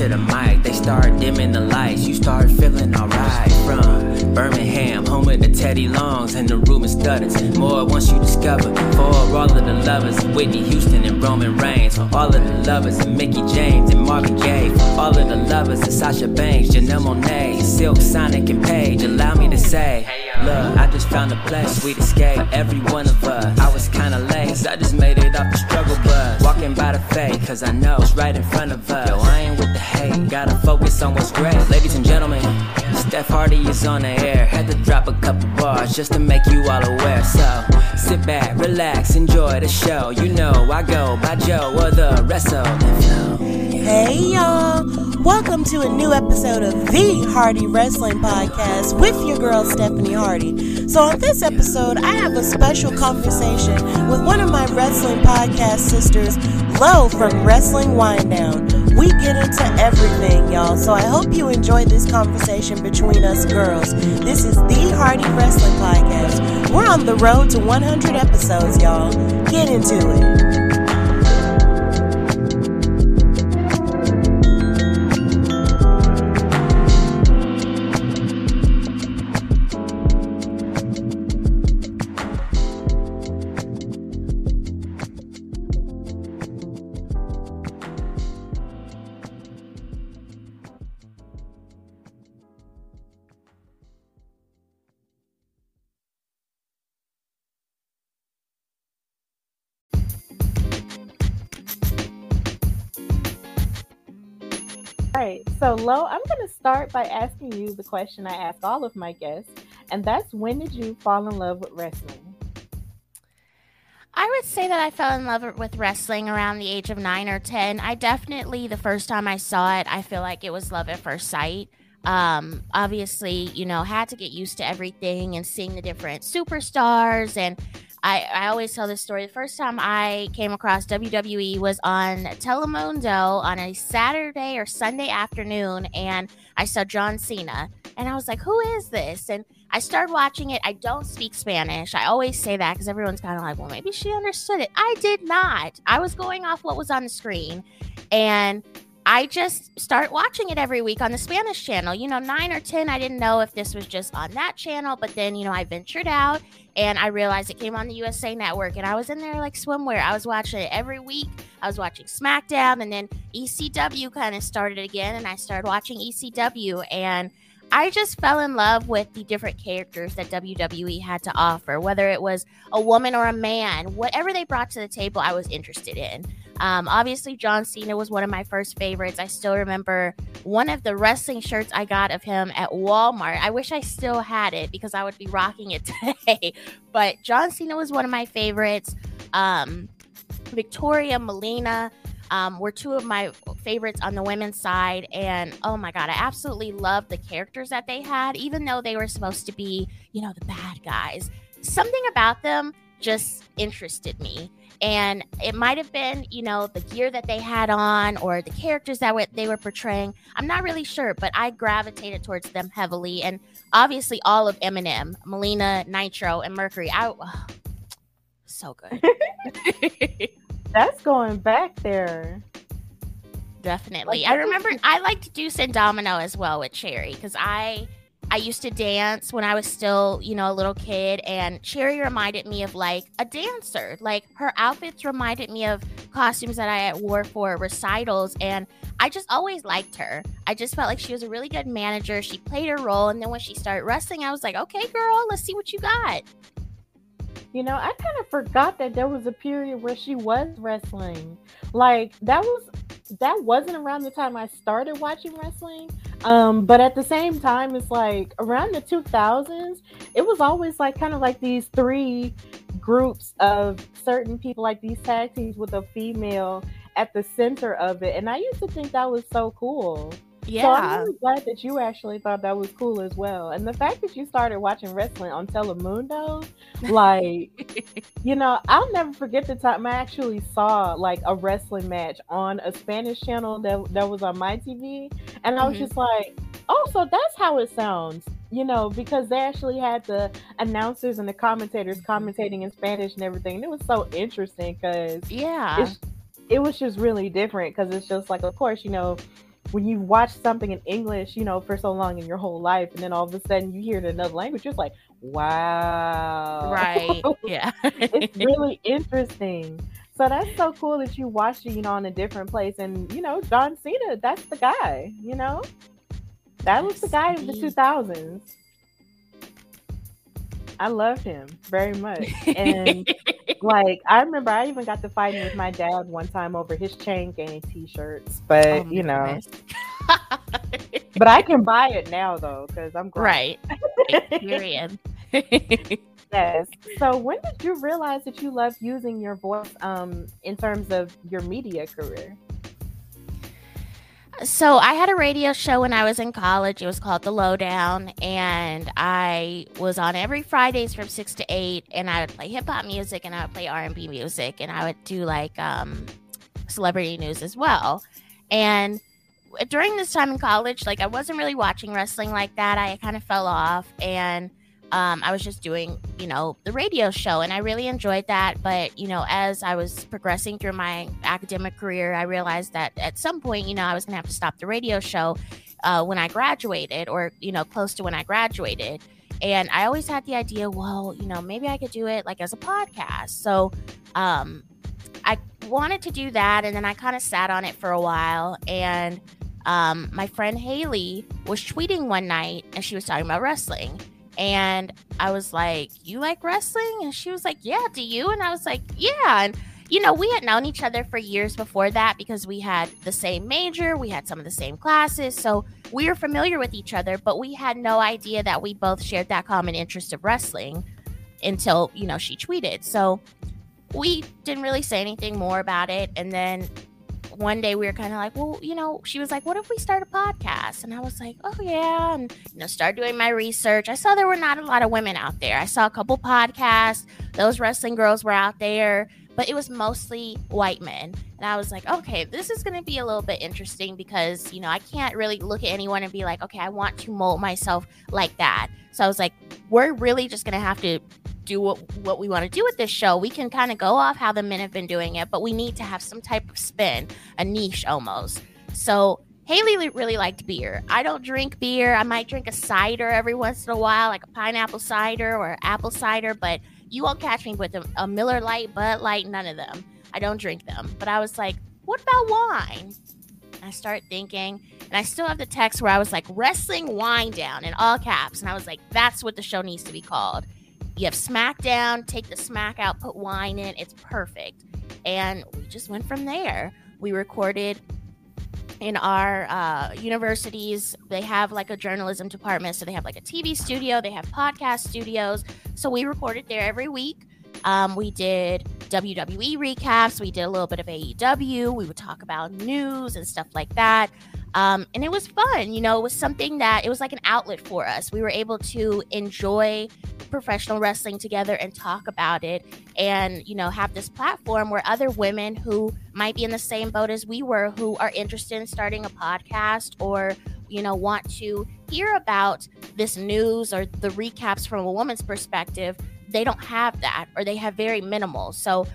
to the mic, they start dimming the lights. You start feeling alright. From Birmingham, home of the Teddy Longs, and the room is stutters. More once you discover. For all of the lovers, Whitney Houston and Roman Reigns. For all of the lovers, and Mickie James and Marvin Gaye. For all of the lovers, and Sasha Banks, Janelle Monáe, Silk, Sonic, and Paige. Allow me to say, look, I just found a place, sweet escape. Every one of us. I was kinda late, I just made it off the struggle bus. Walking by the fate, cause I know it's right in front of us. Yo, I ain't with the hate, gotta focus on what's great. Ladies and gentlemen, Steph Hardy is on the air. Had to drop a couple bars just to make you all aware. So sit back, relax, enjoy the show. You know I go by Joe or the rest of Hey y'all! Welcome to a new episode of the Hardy Wrestling Podcast with your girl Stephanie Hardy. So, on this episode, I have a special conversation with one of my wrestling podcast sisters, Lo from Wrestling Winedown. We get into everything, y'all. So, I hope you enjoy this conversation between us girls. This is the Hardy Wrestling Podcast. We're on the road to 100 episodes, y'all. Get into it. Right. So, Lo, I'm going to start by asking you the question I ask all of my guests, and that's when did you fall in love with wrestling? I would say that I fell in love with wrestling around the age of nine or 10. I definitely, the first time I saw it, I feel like it was love at first sight. Um, obviously, you know, had to get used to everything and seeing the different superstars and I, I always tell this story. The first time I came across WWE was on Telemundo on a Saturday or Sunday afternoon, and I saw John Cena. And I was like, who is this? And I started watching it. I don't speak Spanish. I always say that because everyone's kind of like, well, maybe she understood it. I did not. I was going off what was on the screen. And I just start watching it every week on the Spanish channel. You know, nine or 10, I didn't know if this was just on that channel, but then, you know, I ventured out and I realized it came on the USA Network and I was in there like swimwear. I was watching it every week. I was watching SmackDown and then ECW kind of started again and I started watching ECW and I just fell in love with the different characters that WWE had to offer, whether it was a woman or a man, whatever they brought to the table, I was interested in. Um, obviously, John Cena was one of my first favorites. I still remember one of the wrestling shirts I got of him at Walmart. I wish I still had it because I would be rocking it today. but John Cena was one of my favorites. Um, Victoria Melina um, were two of my favorites on the women's side. And oh my God, I absolutely loved the characters that they had, even though they were supposed to be, you know, the bad guys. Something about them just interested me and it might have been you know the gear that they had on or the characters that they were portraying. I'm not really sure but i gravitated towards them heavily. And obviously all of MNM melina nitro and mercury. I oh, so good. That's going back there. Definitely. Like, i remember i liked deuce and domino as well with cherry because i I used to dance when I was still, you know, a little kid, and Cherry reminded me of like a dancer. Like her outfits reminded me of costumes that I had wore for recitals, and I just always liked her. I just felt like she was a really good manager. She played her role, and then when she started wrestling, I was like, okay, girl, let's see what you got. You know, I kind of forgot that there was a period where she was wrestling. Like that was that wasn't around the time I started watching wrestling. Um, but at the same time, it's like around the 2000s, it was always like kind of like these three groups of certain people, like these tag teams with a female at the center of it. And I used to think that was so cool. Yeah. So I'm really glad that you actually thought that was cool as well. And the fact that you started watching wrestling on Telemundo, like, you know, I'll never forget the time I actually saw like a wrestling match on a Spanish channel that, that was on my TV. And I was mm-hmm. just like, oh, so that's how it sounds you know, because they actually had the announcers and the commentators commentating in Spanish and everything. And it was so interesting because yeah, it was just really different because it's just like, of course, you know, when you watch something in English, you know, for so long in your whole life, and then all of a sudden you hear it in another language, you're like, wow. Right. Yeah. it's really interesting. So that's so cool that you watched it, you know, in a different place. And, you know, John Cena, that's the guy, you know? That was the guy of the 2000s. I love him very much. And like I remember I even got to fighting with my dad one time over his chain gang t-shirts. But Oh, you know, but I can buy it now though, because I'm grown. right. Period. Yes. So when did you realize that you love using your voice um in terms of your media career? So I had a radio show when I was in college. It was called The Lowdown, and I was on every Fridays from six to eight. And I would play hip hop music, and I would play R and B music, and I would do like um, celebrity news as well. And during this time in college, like I wasn't really watching wrestling like that. I kind of fell off, and um, I was just doing, you know, the radio show, and I really enjoyed that. But you know, as I was progressing through my academic career, I realized that at some point, you know, I was gonna have to stop the radio show uh, when I graduated, or you know, close to when I graduated. And I always had the idea, well, you know, maybe I could do it like as a podcast. So, um, I wanted to do that, and then I kind of sat on it for a while, and um, my friend Haley was tweeting one night, and she was talking about wrestling. And I was like, You like wrestling? And she was like, Yeah, do you? And I was like, Yeah. And, you know, we had known each other for years before that because we had the same major, we had some of the same classes. So we were familiar with each other, but we had no idea that we both shared that common interest of wrestling until, you know, she tweeted. So we didn't really say anything more about it. And then one day we were kind of like, well, you know, she was like, what if we start a podcast? And I was like, oh, yeah. And, you know, start doing my research. I saw there were not a lot of women out there. I saw a couple podcasts. Those wrestling girls were out there, but it was mostly white men. And I was like, okay, this is going to be a little bit interesting because, you know, I can't really look at anyone and be like, okay, I want to mold myself like that. So I was like, we're really just going to have to do what, what we want to do with this show. We can kind of go off how the men have been doing it, but we need to have some type of spin, a niche almost. So Haley really liked beer. I don't drink beer. I might drink a cider every once in a while, like a pineapple cider or apple cider, but you won't catch me with a, a Miller Light, Bud Light, none of them. I don't drink them. But I was like, what about wine? I start thinking, and I still have the text where I was like, wrestling wine down in all caps. And I was like, that's what the show needs to be called. You have SmackDown, take the smack out, put wine in. It's perfect. And we just went from there. We recorded in our uh, universities. They have like a journalism department. So they have like a TV studio, they have podcast studios. So we recorded there every week. Um, we did WWE recaps. We did a little bit of AEW. We would talk about news and stuff like that. Um, and it was fun. You know, it was something that it was like an outlet for us. We were able to enjoy professional wrestling together and talk about it and, you know, have this platform where other women who might be in the same boat as we were, who are interested in starting a podcast or, you know, want to hear about this news or the recaps from a woman's perspective, they don't have that or they have very minimal. So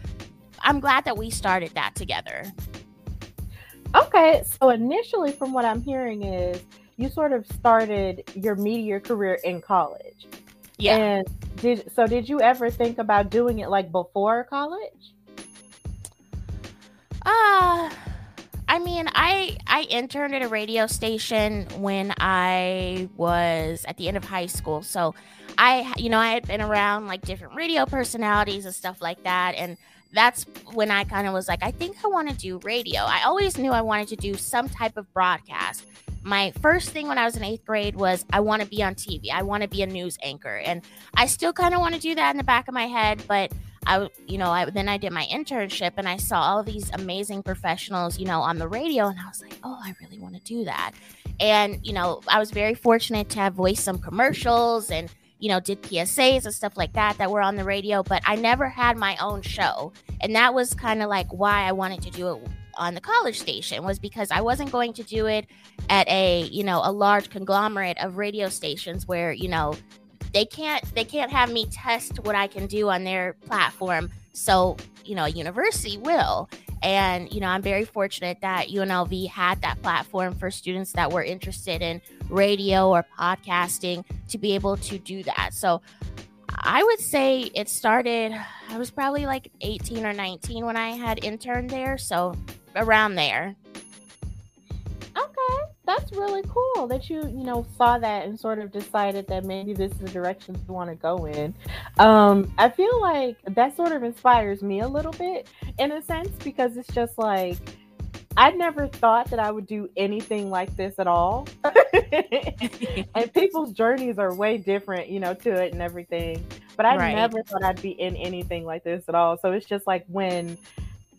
I'm glad that we started that together. Okay, so initially, from what I'm hearing, is you sort of started your media career in college. Yeah. And did so? Did you ever think about doing it like before college? Uh I mean, I I interned at a radio station when I was at the end of high school. So I you know, I had been around like different radio personalities and stuff like that and that's when I kind of was like, I think I want to do radio. I always knew I wanted to do some type of broadcast. My first thing when I was in eighth grade was I want to be on TV. I want to be a news anchor. And I still kind of want to do that in the back of my head, but I, you know, I then I did my internship and I saw all these amazing professionals, you know, on the radio, and I was like, oh, I really want to do that. And you know, I was very fortunate to have voiced some commercials and you know did PSAs and stuff like that that were on the radio, but I never had my own show, and that was kind of like why I wanted to do it on the college station was because I wasn't going to do it at a you know a large conglomerate of radio stations where you know they can't they can't have me test what I can do on their platform. So, you know, a university will. And, you know, I'm very fortunate that UNLV had that platform for students that were interested in radio or podcasting to be able to do that. So I would say it started, I was probably like 18 or 19 when I had interned there. So around there. Okay, that's really cool that you you know saw that and sort of decided that maybe this is the direction you want to go in. Um, I feel like that sort of inspires me a little bit in a sense because it's just like I never thought that I would do anything like this at all. and people's journeys are way different, you know, to it and everything. But I right. never thought I'd be in anything like this at all. So it's just like when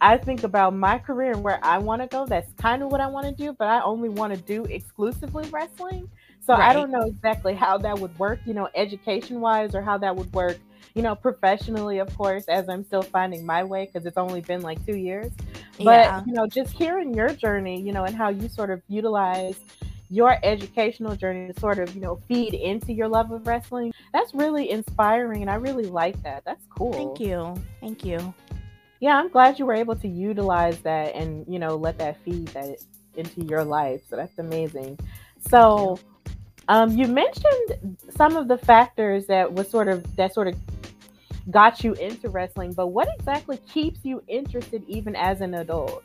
I think about my career and where I want to go, that's kind of what I want to do, but I only want to do exclusively wrestling. So right. I don't know exactly how that would work, you know, education wise, or how that would work, you know, professionally, of course, as I'm still finding my way because it's only been like two years. But, yeah. you know, just hearing your journey, you know, and how you sort of utilize your educational journey to sort of, you know, feed into your love of wrestling, that's really inspiring. And I really like that. That's cool. Thank you. Thank you yeah, I'm glad you were able to utilize that and you know let that feed that into your life. So that's amazing. So, um, you mentioned some of the factors that was sort of that sort of got you into wrestling, but what exactly keeps you interested even as an adult?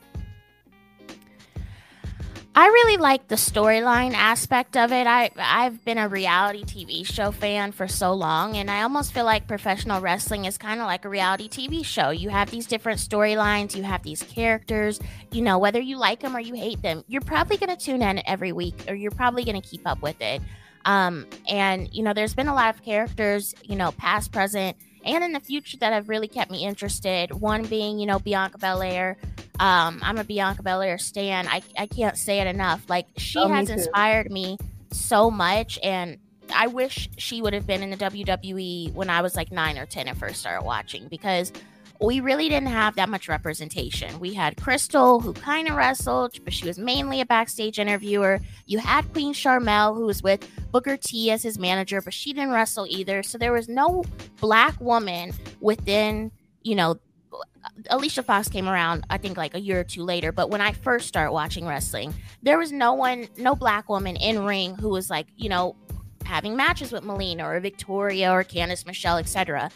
I really like the storyline aspect of it. I I've been a reality TV show fan for so long and I almost feel like professional wrestling is kind of like a reality TV show. You have these different storylines, you have these characters, you know, whether you like them or you hate them, you're probably going to tune in every week or you're probably going to keep up with it. Um and you know, there's been a lot of characters, you know, past, present, and in the future that have really kept me interested. One being, you know, Bianca Belair. Um, I'm a Bianca Belair stan. I, I can't say it enough. Like she oh, has me inspired me so much, and I wish she would have been in the WWE when I was like nine or ten and first started watching because we really didn't have that much representation. We had Kristal, who kind of wrestled, but she was mainly a backstage interviewer. You had Queen Sharmell, who was with Booker T as his manager, but she didn't wrestle either. So there was no black woman within, you know, Alicia Fox came around, I think, like a year or two later. But when I first started watching wrestling, there was no one, no black woman in ring who was like, you know, having matches with Melina or Victoria or Candice Michelle, etc.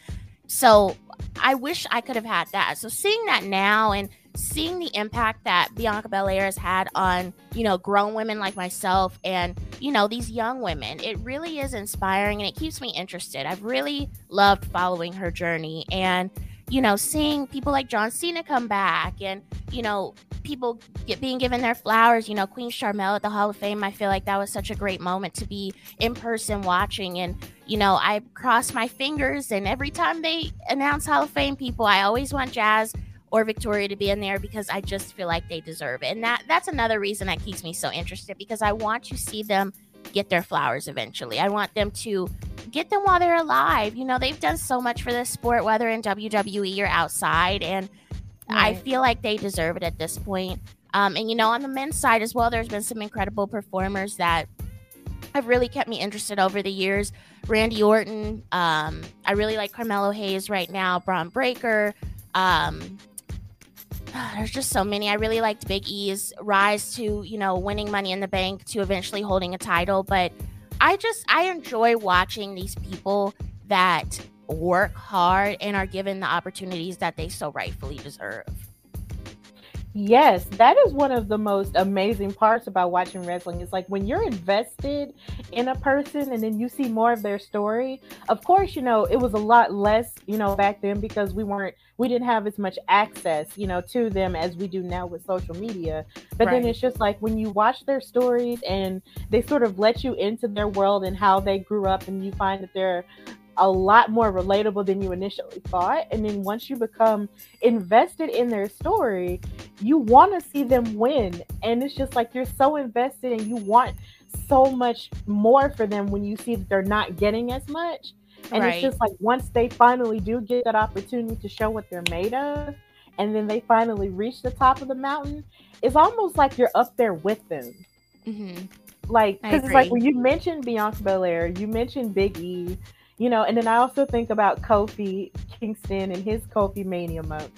So I wish I could have had that. So seeing that now and seeing the impact that Bianca Belair has had on, you know, grown women like myself and, you know, these young women, it really is inspiring and it keeps me interested. I've really loved following her journey and, you know, seeing people like John Cena come back and, you know, people get, being given their flowers, you know, Queen Sharmell at the Hall of Fame, I feel like that was such a great moment to be in person watching. And, you know, I cross my fingers, and every time they announce Hall of Fame people, I always want Jazz or Victoria to be in there because I just feel like they deserve it. And that that's another reason that keeps me so interested because I want to see them get their flowers eventually. I want them to get them while they're alive. You know, they've done so much for this sport, whether in WWE or outside, and right. I feel like they deserve it at this point. Um, and you know, on the men's side as well, there's been some incredible performers that have really kept me interested over the years. Randy Orton, um, I really like Carmelo Hayes right now, Bron Breakker, Um, there's just so many. I really liked Big E's rise to, you know, winning money in the bank to eventually holding a title. But I just, I enjoy watching these people that work hard and are given the opportunities that they so rightfully deserve. Yes, that is one of the most amazing parts about watching wrestling. It's like when you're invested in a person and then you see more of their story. Of course, you know, it was a lot less, you know, back then because we weren't we didn't have as much access, you know, to them as we do now with social media. But right. then it's just like when you watch their stories and they sort of let you into their world and how they grew up and you find that they're a lot more relatable than you initially thought. And then once you become invested in their story, you want to see them win. And it's just like you're so invested and you want so much more for them when you see that they're not getting as much. And right. it's just like once they finally do get that opportunity to show what they're made of, and then they finally reach the top of the mountain, it's almost like you're up there with them. Mm-hmm. Like, because it's like when you mentioned Bianca Belair, you mentioned Big E, you know, and then I also think about Kofi Kingston and his Kofi Mania moment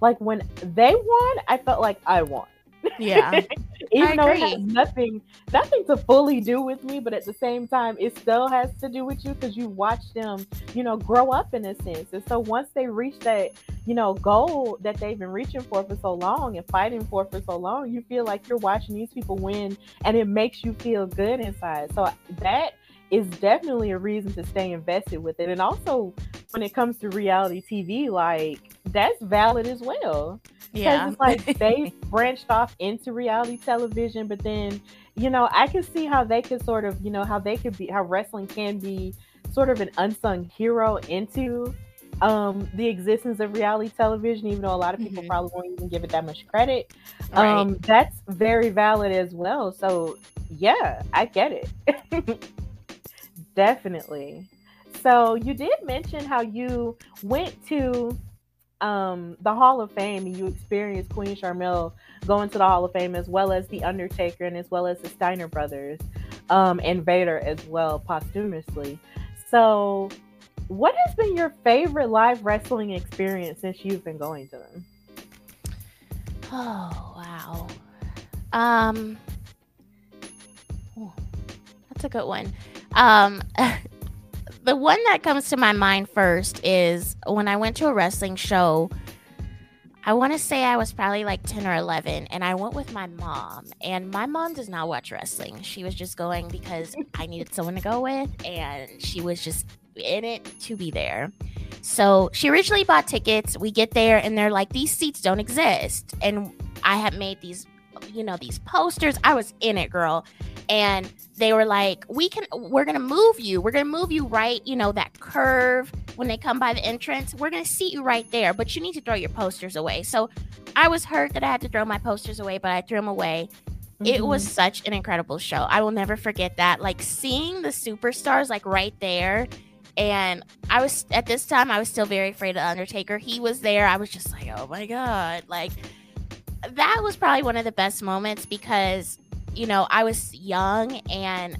like when they won, I felt like I won. Yeah. Even though it has nothing nothing to fully do with me, but at the same time it still has to do with you because you watch them, you know, grow up in a sense. And so once they reach that, you know, goal that they've been reaching for for so long and fighting for for so long, you feel like you're watching these people win and it makes you feel good inside. So that is definitely a reason to stay invested with it. And also when it comes to reality TV, like that's valid as well. Yeah. it's like they branched off into reality television, but then, you know, I can see how they could sort of, you know, how they could be, how wrestling can be sort of an unsung hero into um the existence of reality television, even though a lot of people Mhm. probably won't even give it that much credit. Right. Um, that's very valid as well. So yeah, I get it. Definitely. So you did mention how you went to um the Hall of Fame and you experienced Queen Sharmell going to the Hall of Fame as well as the Undertaker and as well as the Steiner brothers um and Vader as well posthumously. So what has been your favorite live wrestling experience since you've been going to them? Oh wow. Um that's a good one. Um the one that comes to my mind first is when I went to a wrestling show. I want to say I was probably like 10 or 11 and I went with my mom and my mom does not watch wrestling. She was just going because I needed someone to go with and she was just in it to be there. So she originally bought tickets. We get there and they're like, these seats don't exist. And I had made these, you know, these posters. I was in it, girl. And they were like, we can, we're going to move you. We're going to move you right, you know, that curve when they come by the entrance. We're going to seat you right there, but you need to throw your posters away. So I was hurt that I had to throw my posters away, but I threw them away. It Mm-hmm. was such an incredible show. I will never forget that. Like seeing the superstars like right there. And I was at this time I was still very afraid of Undertaker. He was there. I was just like, "Oh my god." Like that was probably one of the best moments because you know, I was young and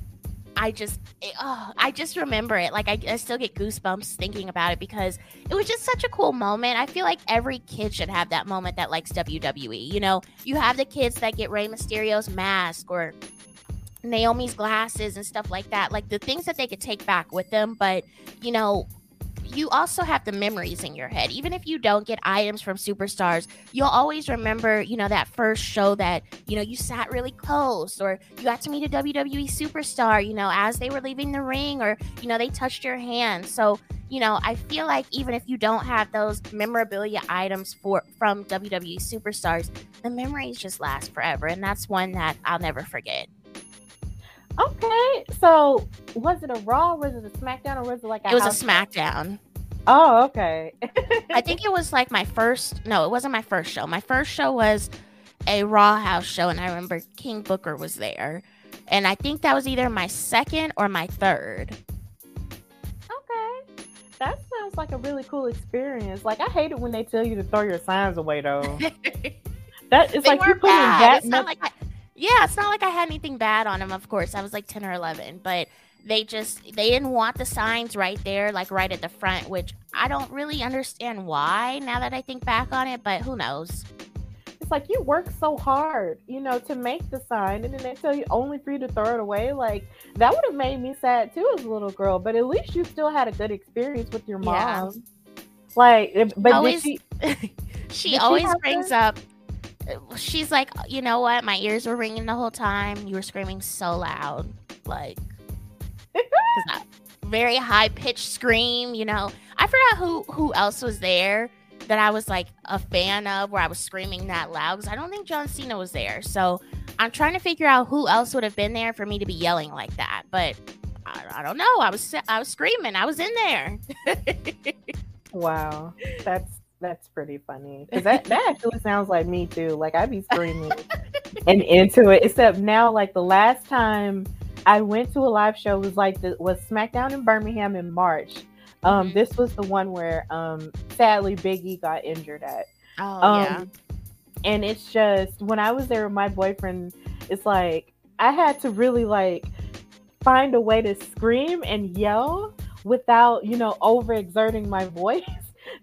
I just it, oh, I just remember it. Like I, I still get goosebumps thinking about it because it was just such a cool moment. I feel like every kid should have that moment that likes WWE. You know, you have the kids that get Rey Mysterio's mask or Naomi's glasses and stuff like that. Like the things that they could take back with them, but you know, you also have the memories in your head. Even if you don't get items from superstars, you'll always remember, you know, that first show that, you know, you sat really close or you got to meet a WWE superstar, you know, as they were leaving the ring or, you know, they touched your hand. So, you know, I feel like even if you don't have those memorabilia items for from WWE superstars, the memories just last forever. And that's one that I'll never forget. Okay, so was it a Raw? Was it a SmackDown? Or was it like a It was a SmackDown. Oh, okay. I think it was like my first. No, it wasn't my first show. My first show was a Raw house show, and I remember King Booker was there, and I think that was either my second or my third. okay, that sounds like a really cool experience. Like I hate it when they tell you to throw your signs away, though. that is like you weren't putting bad. that It's not like I, yeah, it's not like I had anything bad on them. Of course, I was like ten or eleven, but they just they didn't want the signs right there, like right at the front, which I don't really understand why. Now that I think back on it, but who knows? it's like you work so hard, you know, to make the sign, and then they tell you only for you to throw it away. Like that would have made me sad too as a little girl. But at least you still had a good experience with your Yeah. mom. Like, eh, but Always- she? she she always have brings to- up she's like you know what? My ears were ringing the whole time. You were screaming so loud. Like very high pitched scream you know? I forgot who who else was there that i was like a fan of where i was screaming that loud because i don't think john cena was there. So i'm trying to figure out who else would have been there for me to be yelling like that but i, I don't know. I was i was screaming. I was in there. Wow, that's that's pretty funny because that that actually sounds like me too. Like I'd be screaming and into it. Except now, like the last time I went to a live show was like the was SmackDown in Birmingham in March. Um, Mhm. this was the one where um sadly Biggie got injured at. oh Um, yeah and it's just when I was there with my boyfriend, it's like I had to really like find a way to scream and yell without, you know, overexerting my voice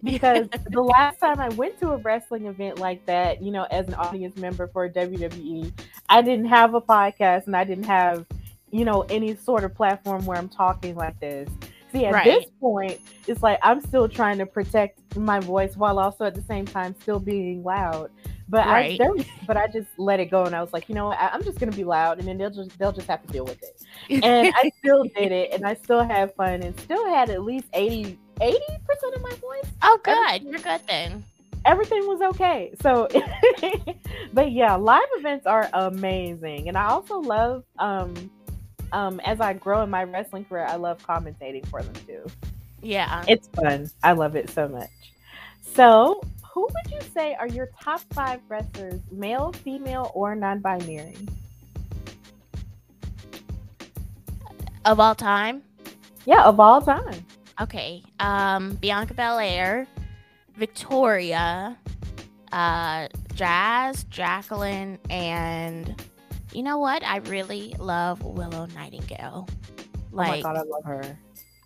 because the last time I went to a wrestling event like that, you know, as an audience member for WWE, I didn't have a podcast and I didn't have, you know, any sort of platform where I'm talking like this. See, at Right. this point, it's like I'm still trying to protect my voice while also at the same time still being loud. But I, Right. there, but I just let it go, and I was like, you know, what? I, I'm just gonna be loud, and then they'll just they'll just have to deal with it. And I still did it, and I still had fun, and still had at least 80 percent of my voice. oh, good. You're good then. Everything was okay. So, but yeah, live events are amazing, and I also love um um as I grow in my wrestling career, I love commentating for them too. Yeah. It's fun. I love it so much. So, who would you say are your top five wrestlers, male, female, or non-binary? Of all time. Yeah, of all time. Okay. Um, Bianca Belair, Victoria, uh, Jazz, Jacqueline, and you know what? I really love Willow Nightingale. oh my Like, god, I love her.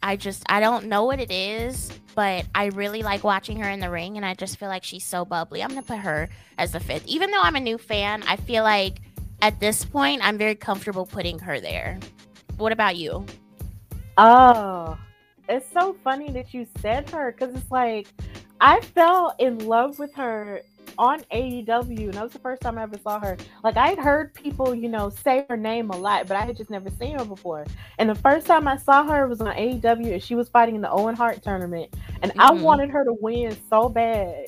I just I don't know what it is, but I really like watching her in the ring, and I just feel like she's so bubbly. I'm gonna put her as the fifth, even though I'm a new fan. I feel like at this point I'm very comfortable putting her there. What about you? Oh, it's so funny that you said her because it's like I fell in love with her on AEW, and that was the first time I ever saw her. Like I'd heard people, you know, say her name a lot, but I had just never seen her before. And the first time I saw her was on AEW, and she was fighting in the Owen Hart tournament, and I Mhm. wanted her to win so bad.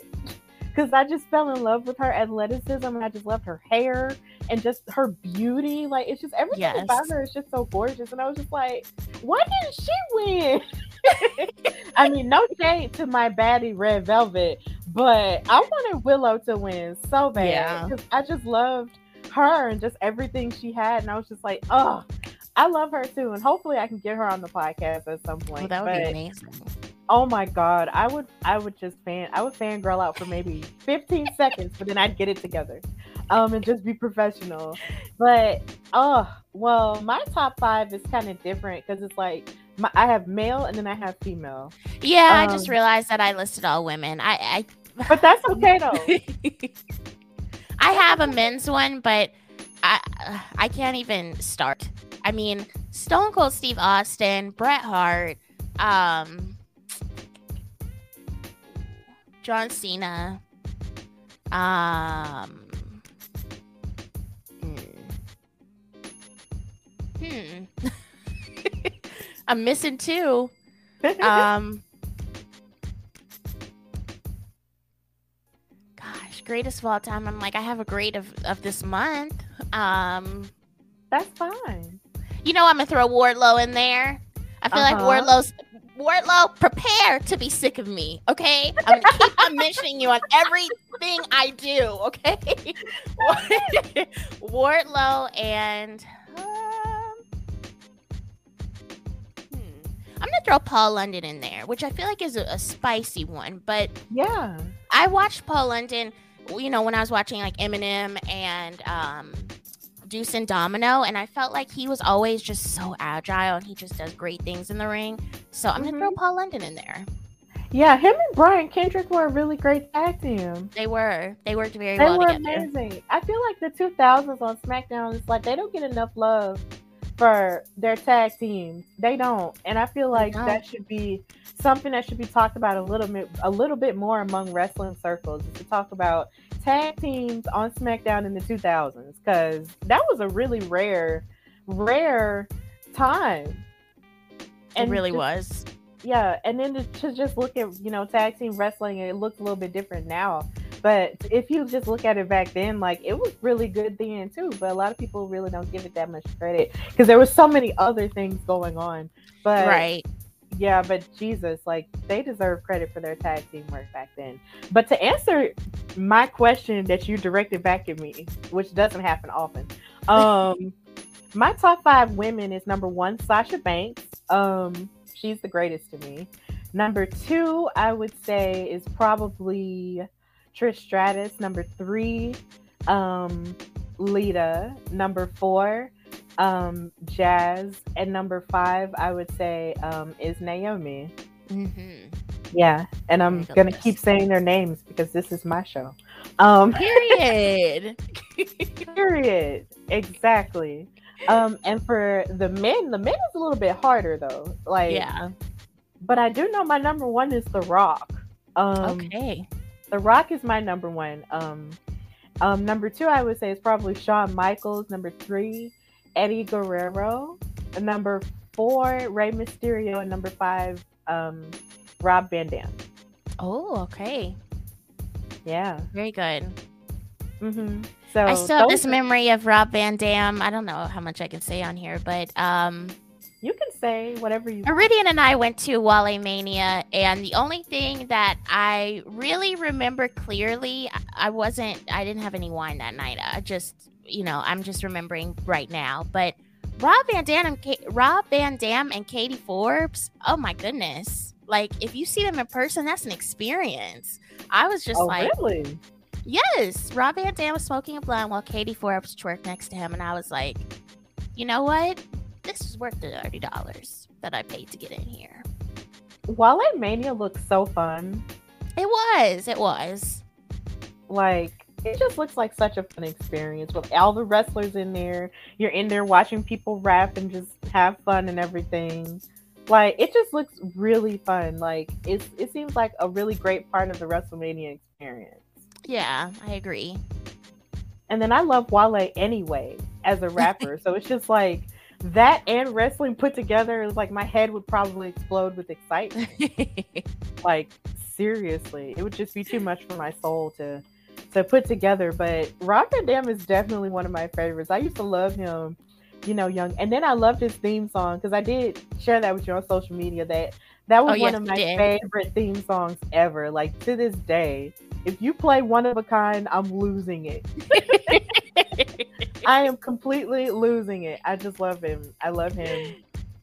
Because I just fell in love with her athleticism and I just loved her hair and just her beauty. Like it's just everything Yes. about her is just so gorgeous. And I was just like, why didn't she win? I mean, no shade to my baddie Red Velvet, but I wanted Willow to win so bad Yeah. because I just loved her and just everything she had, and I was just like, oh, I love her too, and hopefully I can get her on the podcast at some point. Well, that would be amazing. oh my god, I would, I would just fan, I would fangirl out for maybe 15 seconds, but then I'd get it together, um, and just be professional. But oh, well, my top five is kind of different because it's like. My, I have male and then I have female. Yeah, I just Um, realized that I listed all women. I I But that's okay though. I, I have a men's one, but I I can't even start. I mean, Stone Cold Steve Austin, Bret Hart, um, John Cena, um, hmm. I'm missing two. Um, gosh, greatest of all time. I'm like, I have a great of, of this month. Um, that's fine. you know, I'm gonna throw Wardlow in there. I feel like Uh-huh. Wardlow's Wardlow, prepare to be sick of me. Okay, I'm gonna keep on mentioning you on everything I do. Okay, Wardlow and um, I'm gonna throw Paul London in there, which I feel like is a, a spicy one. But Yeah. I watched Paul London, you know, when I was watching like MNM and um, Deuce and Domino, and I felt like he was always just so agile and he just does great things in the ring. So I'm gonna throw Paul London in there. Yeah, him and Brian Kendrick were a really great tag team. They were, they worked very They well They were together. amazing. I feel like the 2000s on SmackDown is like they don't get enough love for their tag teams. They don't, and I feel like that should be something that should be talked about a little bit, a little bit more among wrestling circles. To talk about tag teams on SmackDown in the 2000s because that was a really rare, rare time. It really just- was. yeah and then to, to just look at you know tag team wrestling it looks a little bit different now but if you just look at it back then like it was really good then too but a lot of people really don't give it that much credit because there was so many other things going on. But Right. yeah but jesus like they deserve credit for their tag team work back then. But to answer my question that you directed back at me which doesn't happen often um my top five women is number one sasha banks. Um she's the greatest to me. Number two i would say is probably trish stratus number three um lita number four um jazz and number five i would say um is naomi hmm Yeah, and I'm gonna keep saying their names because this is my show. Um, Period. period. Exactly. Um, and for the men, the men is a little bit harder though. Like, yeah. but I do know my number one is The Rock. Um, Okay. The Rock is my number one. Um, um, number two, I would say is probably Shawn Michaels. Number three, Eddie Guerrero. Number four, Rey Mysterio. And number five, um, Rob Van Dam. Oh, okay. Yeah. Very good. hmm So I still have this are- memory of Rob Van Dam. I don't know how much I can say on here, but um, say whatever you. Iridian and I went to Wale Mania, and the only thing that I really remember clearly, I- wasn't, I didn't have any wine that night. I just, you know, I'm just remembering right now. But Rob Van Dam and Ka- Rob Van Dam and Katie Forbes, oh my goodness! Like if you see them in person, that's an experience. I was just Oh, like, really? Yes, Rob Van Dam was smoking a blunt while Katie Forbes twerked next to him, and I was like, you know what? This is worth the thirty dollars that I paid to get in here. Wale Mania looks so fun. It was, it was. Like it just looks like such a fun experience with all the wrestlers in there. You're in there watching people rap and just have fun and everything. Like it just looks really fun. Like it's it seems like a really great part of the WrestleMania experience. Yeah, I agree. And then I love Wale anyway as a rapper. so it's just like that and wrestling put together is like my head would probably explode with excitement. like seriously it would just be too much for my soul to to put together but Rob Van Dam is definitely one of my favorites. I used to love him you know young and then i loved his theme song because i did share that with you on social media that that was Oh, one yes, of my favorite theme songs ever like to this day. If you play one of a kind i'm losing it i am completely losing it i just love him i love him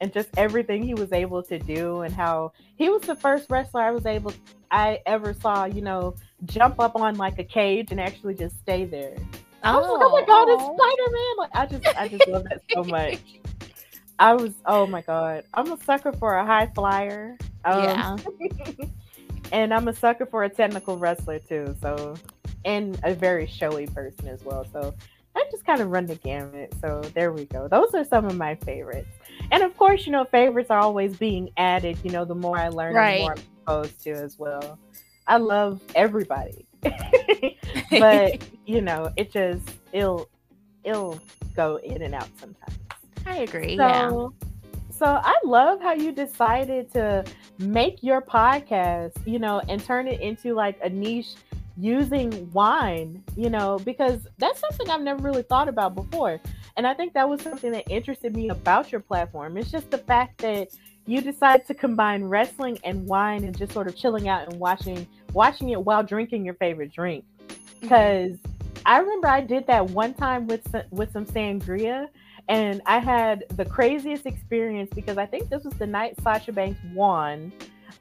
and just everything he was able to do and how he was the first wrestler I was able I ever saw, you know, jump up on like a cage and actually just stay there. I was like, oh my god, it's Spider Man! Like I just I just love that so much. I was oh my god, I'm a sucker for a high flyer. Um, Yeah. and I'm a sucker for a technical wrestler too. So, and a very showy person as well. So, I just kind of run the gamut. So there we go. Those are some of my favorites. And of course, you know, favorites are always being added. You know, the more I learn, Right. the more I'm exposed to as well. I love everybody, but you know, it just it'll it'll go in and out sometimes. I agree. So, yeah. so I love how you decided to make your podcast, you know, and turn it into like a niche using wine, you know, because that's something I've never really thought about before. And I think that was something that interested me about your platform. It's just the fact that you decide to combine wrestling and wine and just sort of chilling out and watching watching it while drinking your favorite drink because I remember I did that one time with with some sangria, and I had the craziest experience because I think this was the night Sasha Banks won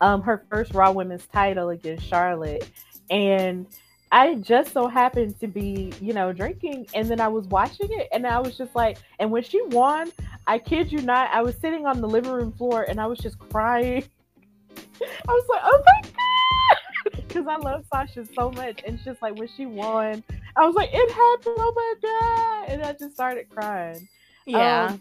um, her first Raw Women's title against Charlotte, and I just so happened to be, you know, drinking, and then I was watching it, and I was just like, and when she won, I kid you not, I was sitting on the living room floor, and I was just crying. I was like, oh my god because I love Sasha so much. And it's just like when she won, I was like, it happened. Oh my God. And I just started crying. yeah. Um,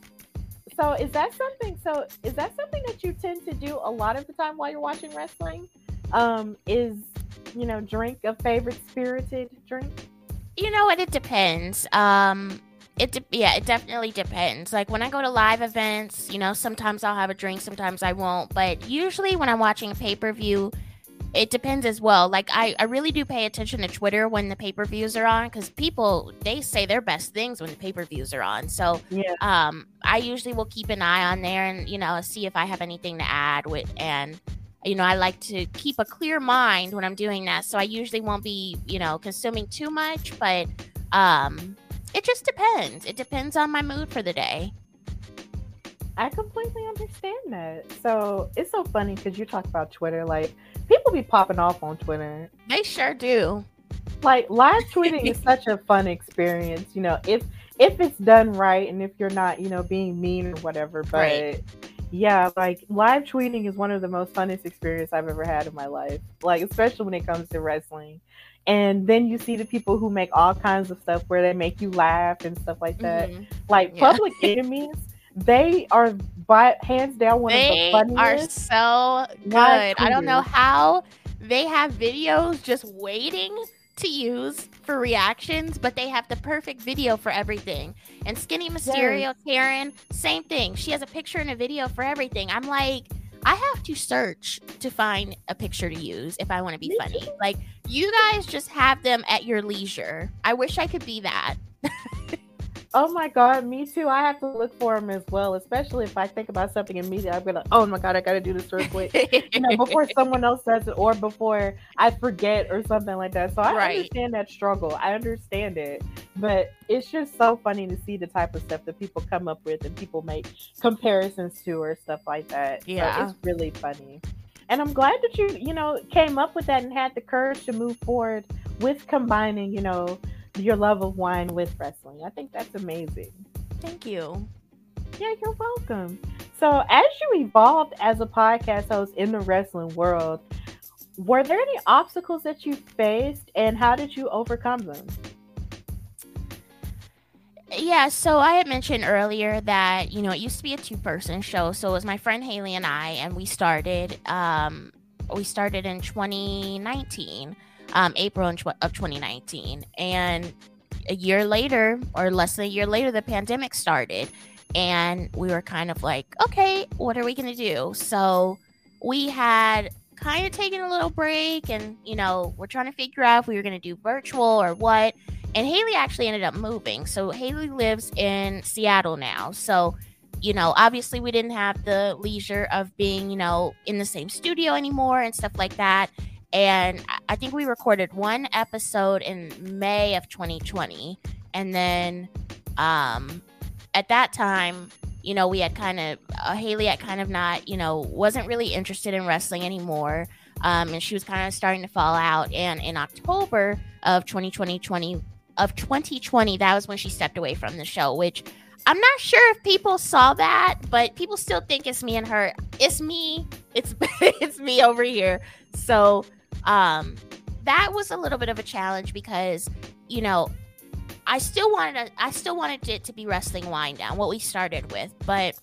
so is that something so is that something that you tend to do a lot of the time while you're watching wrestling? Um, is you know, drink a favorite spirited drink? you know what? It depends. Um, it de- yeah, it definitely depends. Like when I go to live events, you know, sometimes I'll have a drink, sometimes I won't. But usually when I'm watching a pay per view, it depends as well. Like I, I really do pay attention to Twitter when the pay per views are on because people they say their best things when the pay per views are on. So Yeah. um, I usually will keep an eye on there and you know see if I have anything to add with and you know I like to keep a clear mind when I'm doing that. So I usually won't be you know consuming too much, but um, it just depends. It depends on my mood for the day. I completely understand that. So it's so funny because you talk about Twitter. Like people be popping off on Twitter. They sure do. like live tweeting is such a fun experience you know if if it's done right and if you're not you know being mean or whatever but Right. Yeah, like live tweeting is one of the most funnest experience I've ever had in my life. Like especially when it comes to wrestling. And then you see the people who make all kinds of stuff where they make you laugh and stuff like that. Mm-hmm. Like yeah. Public Enemies, they are by hands down one they of the funniest. are so good. I don't know how they have videos just waiting to use for reactions, but they have the perfect video for everything. And Skinny Mysterio, yes. Karen, same thing. She has a picture and a video for everything. I'm like, I have to search to find a picture to use if I want to be Me funny. Too. Like, you guys just have them at your leisure. I wish I could be that. Oh my god, me too. I have to look for them as well, especially if I think about something immediately. I'm gonna, oh my god, I gotta do this real quick, you know, before someone else does it, or before I forget or something like that. So I right. understand that struggle. I understand it, but it's just so funny to see the type of stuff that people come up with and people make comparisons to or stuff like that. Yeah, so it's really funny. And I'm glad that you, you know, came up with that and had the courage to move forward with combining, you know, your love of wine with wrestling. I think that's amazing. Thank you. Yeah, you're welcome. So, as you evolved as a podcast host in the wrestling world, were there any obstacles that you faced and how did you overcome them? Yeah, so I had mentioned earlier that, you know, it used to be a two person show. So it was my friend Haley and I, and we started, um, we started in 2019 um, April of 2019. And a year later, or less than a year later, the pandemic started. And we were kind of like, okay, what are we going to do? So we had kind of taken a little break and, you know, we're trying to figure out if we were going to do virtual or what. And Haley actually ended up moving. So Haley lives in Seattle now. So, you know, obviously we didn't have the leisure of being, you know, in the same studio anymore and stuff like that and I think we recorded one episode in May of 2020, and then um, at that time, you know, we had kind of uh, Haley had kind of not, you know, wasn't really interested in wrestling anymore, um, and she was kind of starting to fall out. And in October of 2020, of 2020, that was when she stepped away from the show, which I'm not sure if people saw that, but people still think it's me and her. It's me. It's it's me over here. So um, that was a little bit of a challenge because, you know, I still wanted to, I still wanted it to be wrestling Winedown, what we started with, but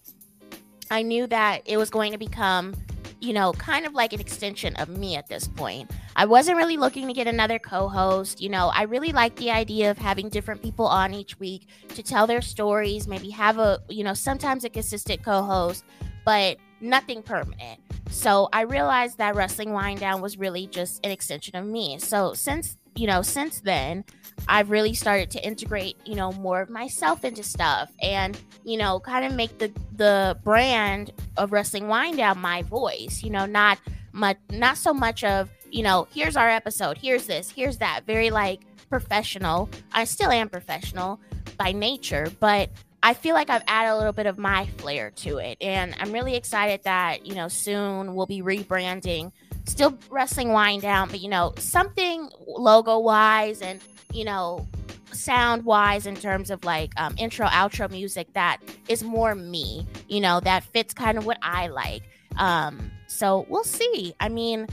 I knew that it was going to become, you know, kind of like an extension of me at this point. I wasn't really looking to get another co-host. You know, I really like the idea of having different people on each week to tell their stories, maybe have a, you know, sometimes a consistent co-host, but nothing permanent. So I realized that wrestling Winedown was really just an extension of me. So since you know, since then, I've really started to integrate, you know, more of myself into stuff and, you know, kind of make the the brand of wrestling Winedown my voice, you know, not much not so much of, you know, here's our episode, here's this, here's that, very like professional. I still am professional by nature, but I feel like I've added a little bit of my flair to it. And I'm really excited that, you know, soon we'll be rebranding, still wrestling Winedown, but, you know, something logo wise and, you know, sound wise in terms of like um, intro, outro music that is more me, you know, that fits kind of what I like. Um, so we'll see. I mean,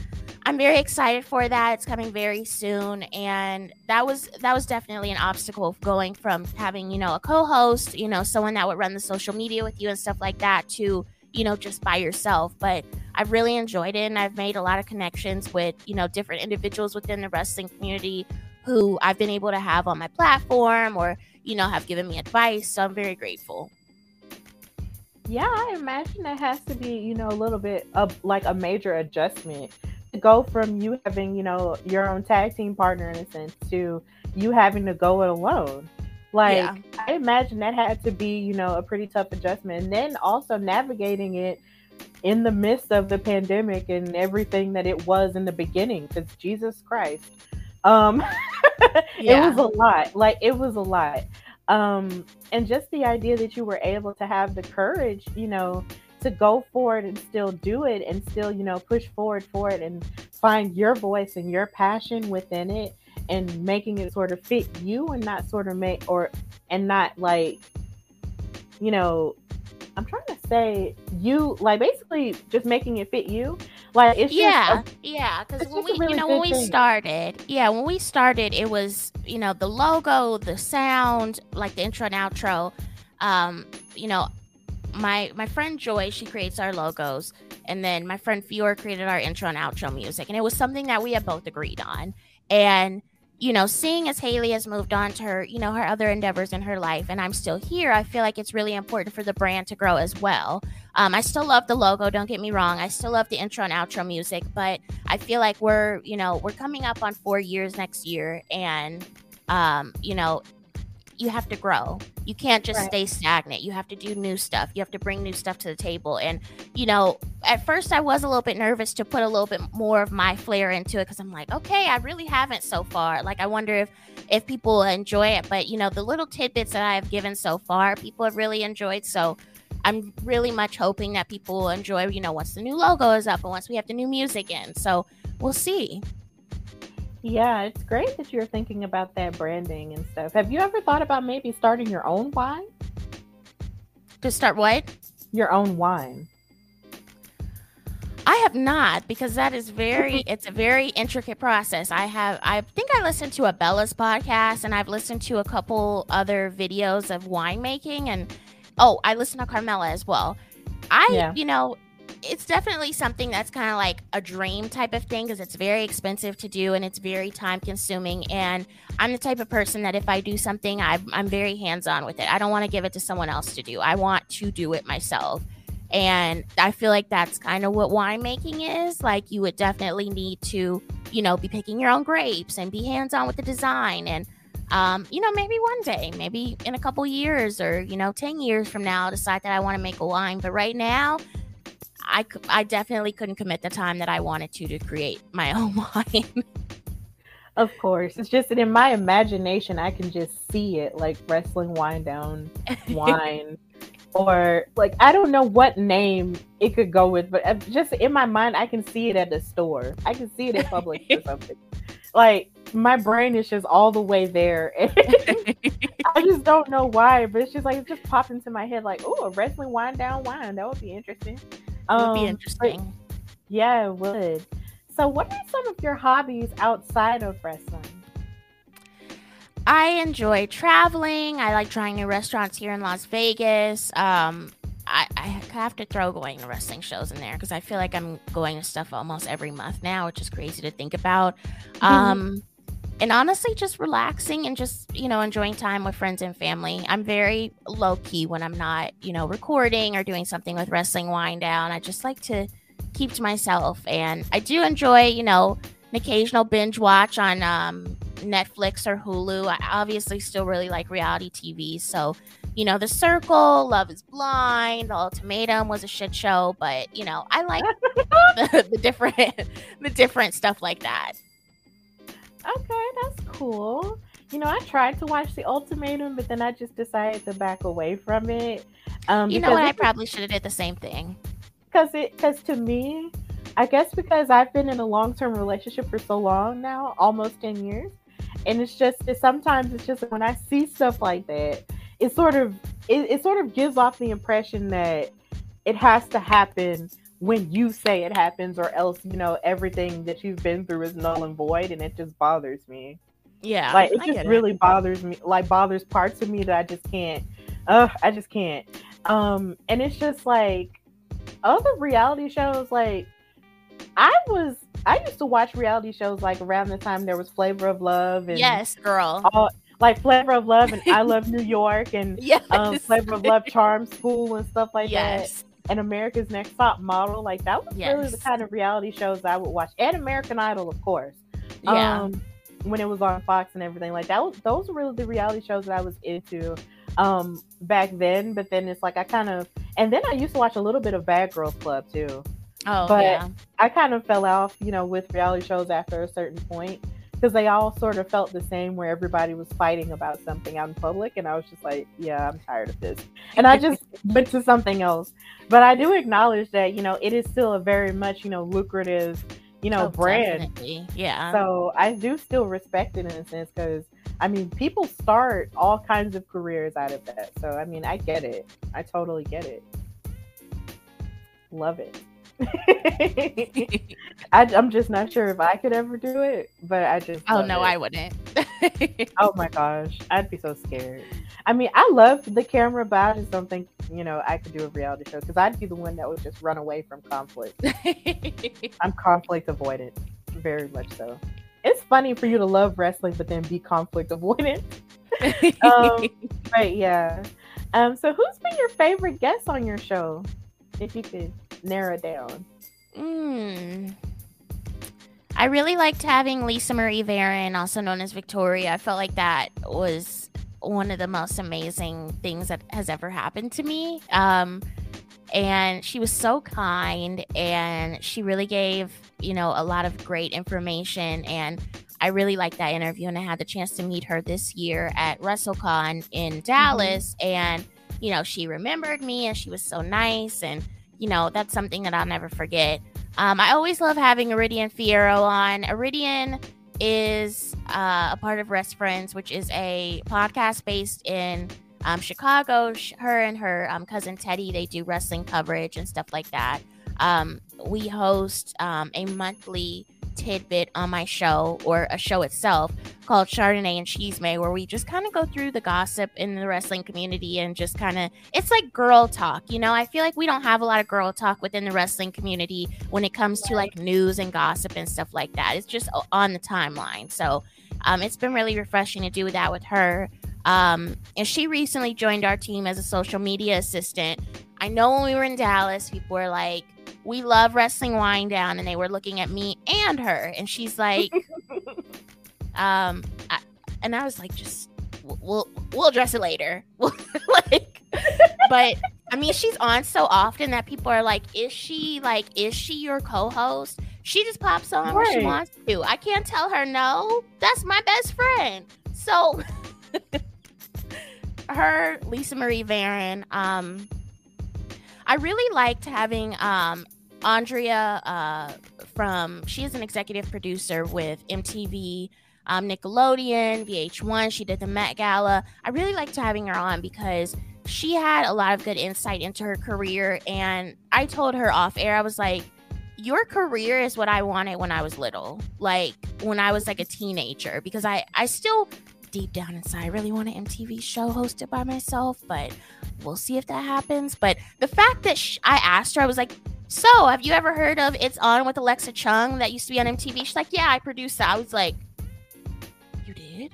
I'm very excited for that. It's coming very soon, and that was that was definitely an obstacle going from having you know a co-host, you know, someone that would run the social media with you and stuff like that, to you know just by yourself. But I've really enjoyed it, and I've made a lot of connections with you know different individuals within the wrestling community who I've been able to have on my platform or you know have given me advice. So I'm very grateful. Yeah, I imagine that has to be, you know, a little bit of like a major adjustment to go from you having, you know, your own tag team partner in a sense to you having to go it alone. Like yeah. I imagine that had to be, you know, a pretty tough adjustment. And then also navigating it in the midst of the pandemic and everything that it was in the beginning because Jesus Christ. Um yeah. it was a lot. Like it was a lot. Um and just the idea that you were able to have the courage, you know, to go forward and still do it and still, you know, push forward for it and find your voice and your passion within it and making it sort of fit you and not sort of make or and not like, you know, I'm trying to say you like basically just making it fit you. Like it's yeah, just a, yeah. Because when we, really you know, when we thing. started, yeah, when we started, it was you know the logo, the sound, like the intro and outro. Um, you know, my my friend Joy, she creates our logos, and then my friend Fior created our intro and outro music, and it was something that we had both agreed on. And you know, seeing as Haley has moved on to her, you know, her other endeavors in her life, and I'm still here, I feel like it's really important for the brand to grow as well. Um, I still love the logo, don't get me wrong. I still love the intro and outro music, but I feel like we're, you know, we're coming up on four years next year, and, um, you know, you have to grow. You can't just Right. stay stagnant. You have to do new stuff. You have to bring new stuff to the table. And, you know, at first I was a little bit nervous to put a little bit more of my flair into it because I'm like, okay, I really haven't so far. Like, I wonder if if people enjoy it. But you know, the little tidbits that I have given so far, people have really enjoyed. So I'm really much hoping that people will enjoy. You know, once the new logo is up and once we have the new music in. So we'll see. yeah, it's great that you're thinking about that branding and stuff. Have you ever thought about maybe starting your own wine? To start what? Your own wine. I have not because that is very it's a very intricate process. I have I think I listened to a Bella's podcast and I've listened to a couple other videos of winemaking and oh, I listen to Carmela as well. I Yeah. you know, it's definitely something that's kind of like a dream type of thing because it's very expensive to do and it's very time consuming and I'm the type of person that if I do something I I'm very hands-on with it. I don't want to give it to someone else to do. I want to do it myself. And I feel like that's kind of what winemaking is. Like you would definitely need to, you know, be picking your own grapes and be hands on with the design. And, um, you know, maybe one day, maybe in a couple years or, you know, 10 years from now, I'll decide that I want to make a wine. But right now, I, I definitely couldn't commit the time that I wanted to to create my own wine. Of course. It's just that in my imagination I can just see it like wrestling wine down wine. or like I don't know what name it could go with, but uh, just in my mind I can see it at the store. I can see it in public or something. Like my brain is just all the way there. I just don't know why, but it's just like it just popped into my head like, oh, a wrestling wine down wine. That would be interesting. It Um, would be but interesting. yeah, it would. So, what are some of your hobbies outside of wrestling? I enjoy traveling. I like trying new restaurants here in Las Vegas. Um, I, I have to throw going to wrestling shows in there because I feel like I'm going to stuff almost every month now, which is crazy to think about. Um, and honestly, just relaxing and just, you know, enjoying time with friends and family. I'm very low key when I'm not, you know, recording or doing something with Wrestling Winedown. I just like to keep to myself. And I do enjoy, you know, an occasional binge watch on um, Netflix or Hulu. I obviously still really like reality TV. So, you know, The Circle, Love is Blind, The Ultimatum was a shit show, but you know, I like the, the different the different stuff like that. Okay, that's cool. You know, I tried to watch The Ultimatum, but then I just decided to back away from it. Um, You know what? I probably should have did the same thing. because it because to me, I guess because I've been in a long term relationship for so long now, almost ten years, and it's just sometimes it's just when I see stuff like that, it sort of it, it sort of gives off the impression that it has to happen when you say it happens, or else you know everything that you've been through is null and void, and it just bothers me. Yeah, like it I just really bothers me like bothers parts of me that i just can't uh i just can't um and it's just like other reality shows like i was i used to watch reality shows like around the time there was flavor of love and Yes, girl. all like flavor of love and i love new york and Yes. um flavor of love charm school and stuff like that and america's next top model like that was really the kind of reality shows i would watch and american idol of course Yeah. um, when it was on Fox and everything like that. Was, those were really the reality shows that I was into um, back then. But then it's like I kind of, and then I used to watch a little bit of Bad Girls Club too. Oh, but- yeah. I kind of fell off, you know, with reality shows after a certain point because they all sort of felt the same, where everybody was fighting about something out in public, and I was just like, yeah, I'm tired of this, and I just went to something else. But I do acknowledge that you know it is still a very much you know lucrative, you know, Oh, brand. definitely. Yeah. So I do still respect it in a sense because I mean people start all kinds of careers out of that. So I mean I get it. I totally get it. love it. I, am just not sure if I could ever do it, but I just. Oh no, it. I wouldn't. oh my gosh, I'd be so scared. I mean, I love the camera, but I just don't think you know I could do a reality show because I'd be the one that would just run away from conflict. I'm conflict avoidant, very much so. It's funny for you to love wrestling, but then be conflict avoidant. um, but yeah. Um, so who's been your favorite guest on your show? If you could narrow down. Mm. I really liked having Lisa Marie Varon, also known as Victoria. I felt like that was one of the most amazing things that has ever happened to me. Um, and she was so kind and she really gave, you know, a lot of great information. And I really liked that interview. And I had the chance to meet her this year at WrestleCon in mm-hmm. Dallas. Mm-hmm. And, you know, she remembered me and she was so nice. And, you know, that's something that I'll never forget. Um, I always love having Iridian Fierro on. Iridian is uh, a part of Rest Friends, which is a podcast based in um, Chicago. Her and her um, cousin Teddy, they do wrestling coverage and stuff like that. Um, we host um, a monthly tidbit on my show or a show itself called Chardonnay and Cheesemay, where we just kind of go through the gossip in the wrestling community and just kind of it's like girl talk. You know, I feel like we don't have a lot of girl talk within the wrestling community when it comes to like news and gossip and stuff like that. It's just on the timeline. So um, it's been really refreshing to do that with her. Um, and she recently joined our team as a social media assistant. I know when we were in Dallas, people were like, we love wrestling Winedown and they were looking at me and her and she's like um I, and i was like just we'll we'll address it later. Like but i mean she's on so often that people are like is she like is she your co-host? She just pops on right. when she wants to. I can't tell her no. That's my best friend. So her lisa marie varon um I really liked having um, Andrea uh, from, she is an executive producer with MTV, um, Nickelodeon, VH1. She did the Met Gala. I really liked having her on because she had a lot of good insight into her career. And I told her off air, I was like, your career is what I wanted when I was little, like when I was like a teenager, because I, I still deep down inside, I really want an MTV show hosted by myself, but we'll see if that happens. But the fact that sh- I asked her, I was like, so have you ever heard of It's On with Alexa Chung that used to be on MTV? She's like, yeah, I produced that. I was like, you did?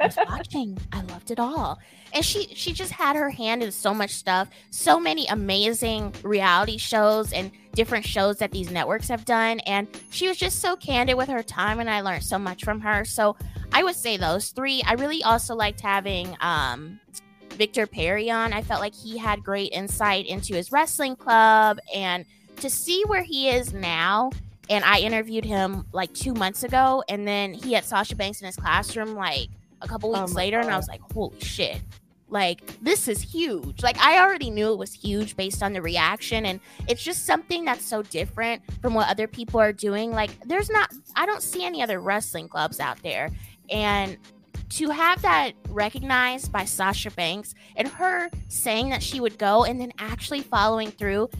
I was watching. I loved it all. And she she just had her hand in so much stuff, so many amazing reality shows and different shows that these networks have done. And she was just so candid with her time and I learned so much from her. So I would say those three. I really also liked having um Victor Perry on. I felt like he had great insight into his wrestling club and to see where he is now. And I interviewed him like two months ago, and then he had Sasha Banks in his classroom like a couple oh weeks oh later, God. and I was like, holy shit. Like, this is huge. Like, I already knew it was huge based on the reaction, and it's just something that's so different from what other people are doing. Like, there's not, I don't see any other wrestling clubs out there. And to have that recognized by Sasha Banks and her saying that she would go and then actually following through,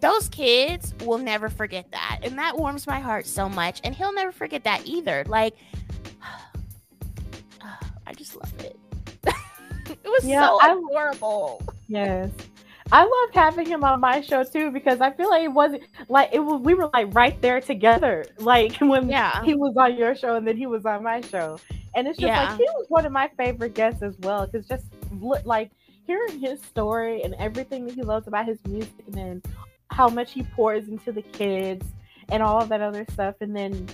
those kids will never forget that. And that warms my heart so much. And he'll never forget that either. Like, I just love it. it was yeah, so horrible. Yes. I loved having him on my show too because I feel like it wasn't like it was we were like right there together like when yeah. he was on your show and then he was on my show and it's just yeah. like he was one of my favorite guests as well because just like hearing his story and everything that he loves about his music and then how much he pours into the kids and all of that other stuff and then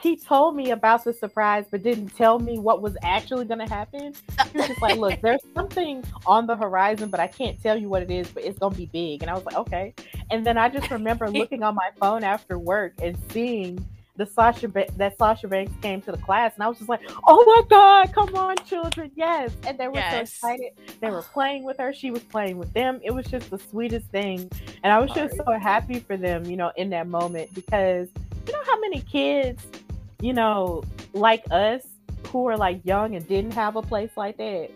he told me about the surprise, but didn't tell me what was actually going to happen. He was just like, "Look, there's something on the horizon, but I can't tell you what it is, but it's going to be big." And I was like, "Okay." And then I just remember looking on my phone after work and seeing the Sasha ba- that Sasha Banks came to the class, and I was just like, "Oh my God, come on, children, yes!" And they were yes. so excited. They were playing with her. She was playing with them. It was just the sweetest thing, and I was just so happy for them, you know, in that moment because you know how many kids you know, like us who are like young and didn't have a place like that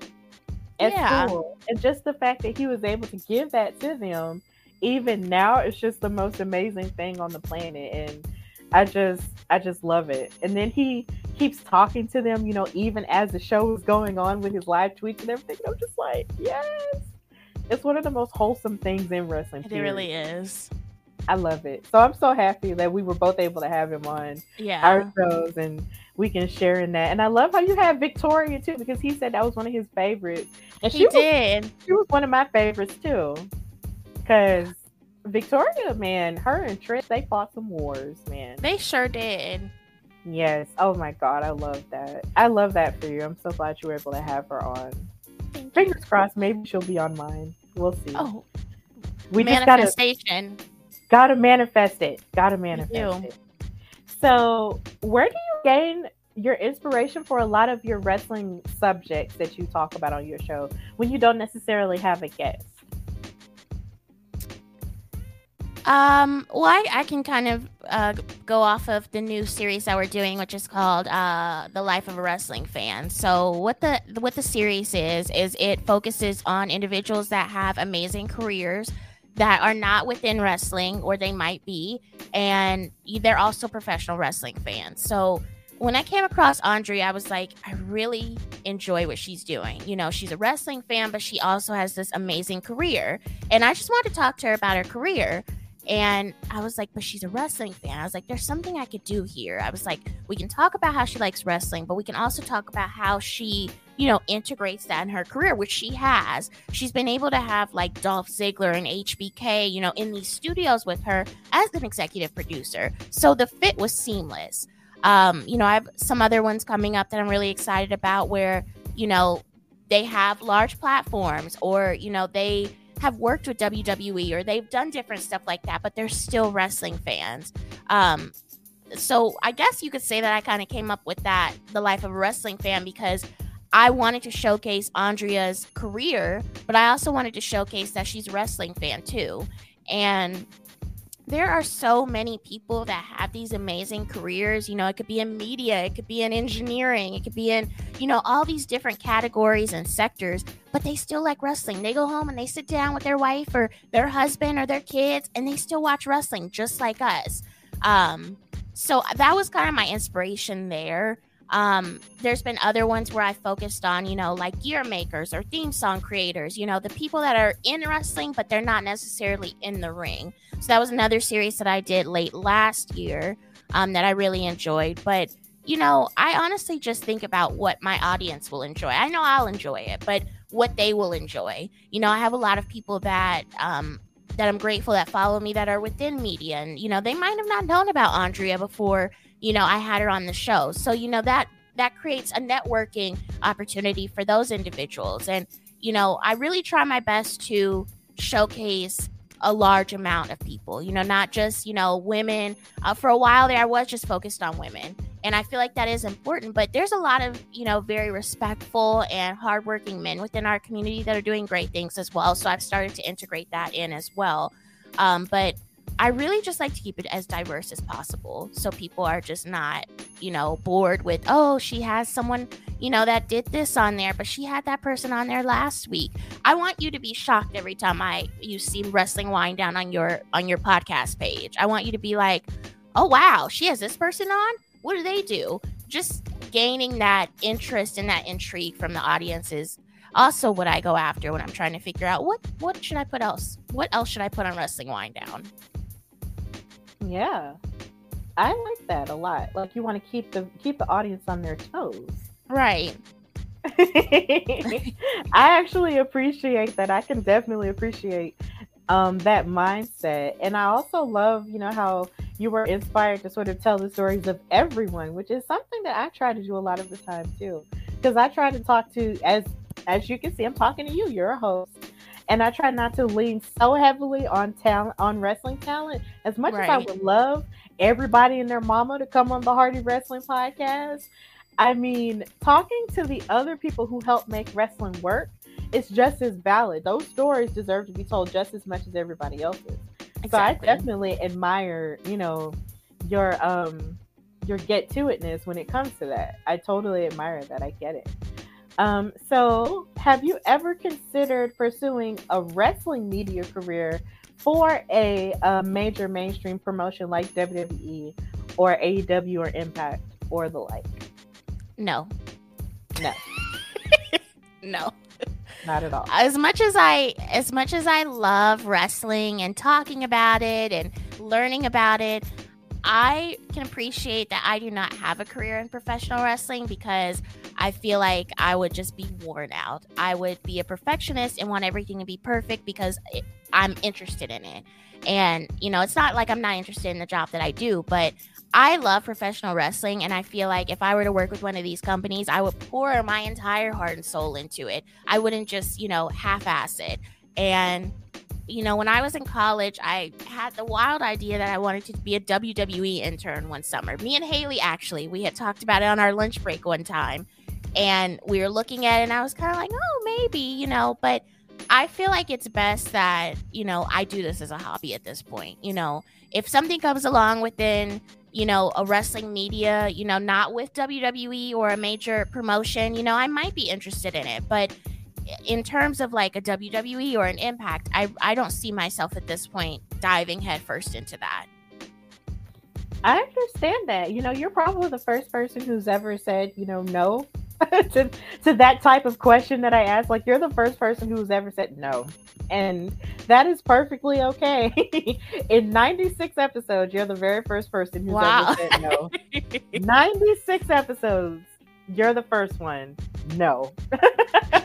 at yeah. school. And just the fact that he was able to give that to them even now, it's just the most amazing thing on the planet. And I just, I just love it. And then he keeps talking to them, you know, even as the show is going on with his live tweets and everything. I'm just like, yes. It's one of the most wholesome things in wrestling. It period. really is. I love it. So I'm so happy that we were both able to have him on yeah. our shows and we can share in that. And I love how you have Victoria too, because he said that was one of his favorites. And she did. Was, she was one of my favorites too. Because Victoria, man, her and Trish, they fought some wars, man. They sure did. Yes. Oh my god, I love that. I love that for you. I'm so glad you were able to have her on. Thank Fingers you. crossed, maybe she'll be on mine. We'll see. Oh, we manifestation. Just gotta, gotta manifest it. Gotta manifest it. So, where do you gain your inspiration for a lot of your wrestling subjects that you talk about on your show when you don't necessarily have a guest? Um, well, I, I can kind of uh, go off of the new series that we're doing, which is called uh, "The Life of a Wrestling Fan." So, what the what the series is is it focuses on individuals that have amazing careers that are not within wrestling, or they might be, and they're also professional wrestling fans. So, when I came across Andrea, I was like, I really enjoy what she's doing. You know, she's a wrestling fan, but she also has this amazing career, and I just wanted to talk to her about her career and I was like, but she's a wrestling fan. I was like, there's something I could do here. I was like, we can talk about how she likes wrestling, but we can also talk about how she, you know, integrates that in her career, which she has. She's been able to have like Dolph Ziggler and HBK, you know, in these studios with her as an executive producer. So the fit was seamless. Um, you know, I have some other ones coming up that I'm really excited about where, you know, they have large platforms or, you know, they have worked with WWE or they've done different stuff like that, but they're still wrestling fans. Um, so I guess you could say that I kind of came up with that, the life of a wrestling fan, because I wanted to showcase Andrea's career, but I also wanted to showcase that she's a wrestling fan too. And there are so many people that have these amazing careers. You know, it could be in media, it could be in engineering, it could be in, you know, all these different categories and sectors, but they still like wrestling. They go home and they sit down with their wife or their husband or their kids and they still watch wrestling just like us. Um, so that was kind of my inspiration there. Um, there's been other ones where I focused on, you know, like gear makers or theme song creators, you know, the people that are in wrestling, but they're not necessarily in the ring. So that was another series that I did late last year um, that I really enjoyed. But, you know, I honestly just think about what my audience will enjoy. I know I'll enjoy it, but what they will enjoy. You know, I have a lot of people that, um, that I'm grateful that follow me that are within media and you know they might have not known about Andrea before you know, I had her on the show. So, you know, that that creates a networking opportunity for those individuals. And, you know, I really try my best to showcase a large amount of people, you know, not just, you know, women. Uh, for a while there, I was just focused on women. And I feel like that is important. But there's a lot of, you know, very respectful and hardworking men within our community that are doing great things as well. So I've started to integrate that in as well. Um, but I really just like to keep it as diverse as possible so people are just not, you know, bored with, oh, she has someone, you know, that did this on there, but she had that person on there last week. I want you to be shocked every time I you see wrestling Winedown on your on your podcast page. I want you to be like, "Oh wow, she has this person on? What do they do?" Just gaining that interest and that intrigue from the audience is also what I go after when I'm trying to figure out what what should I put else? What else should I put on wrestling Winedown? Yeah. I like that a lot. Like you want to keep the keep the audience on their toes. Right. I actually appreciate that. I can definitely appreciate um, that mindset. And I also love, you know, how you were inspired to sort of tell the stories of everyone, which is something that I try to do a lot of the time too. Because I try to talk to as as you can see, I'm talking to you. You're a host and I try not to lean so heavily on talent on wrestling talent. As much right. as I would love everybody and their mama to come on the Hardy Wrestling Podcast, I mean, talking to the other people who help make wrestling work is just as valid. Those stories deserve to be told just as much as everybody else's. Exactly. So I definitely admire, you know, your um your get to itness when it comes to that. I totally admire that. I get it. Um, so, have you ever considered pursuing a wrestling media career for a, a major mainstream promotion like WWE or AEW or Impact or the like? No. No. no. Not at all. As much as I as much as I love wrestling and talking about it and learning about it, I can appreciate that I do not have a career in professional wrestling because I feel like I would just be worn out. I would be a perfectionist and want everything to be perfect because I'm interested in it. And, you know, it's not like I'm not interested in the job that I do, but I love professional wrestling. And I feel like if I were to work with one of these companies, I would pour my entire heart and soul into it. I wouldn't just, you know, half ass it. And you know, when I was in college, I had the wild idea that I wanted to be a WWE intern one summer. Me and Haley, actually, we had talked about it on our lunch break one time. And we were looking at it, and I was kind of like, oh, maybe, you know, but I feel like it's best that, you know, I do this as a hobby at this point. You know, if something comes along within, you know, a wrestling media, you know, not with WWE or a major promotion, you know, I might be interested in it. But in terms of like a WWE or an Impact, I I don't see myself at this point diving headfirst into that. I understand that. You know, you're probably the first person who's ever said, you know, no to to that type of question that I asked. Like you're the first person who's ever said no. And that is perfectly okay. In 96 episodes, you're the very first person who's wow. ever said no. 96 episodes. You're the first one. No.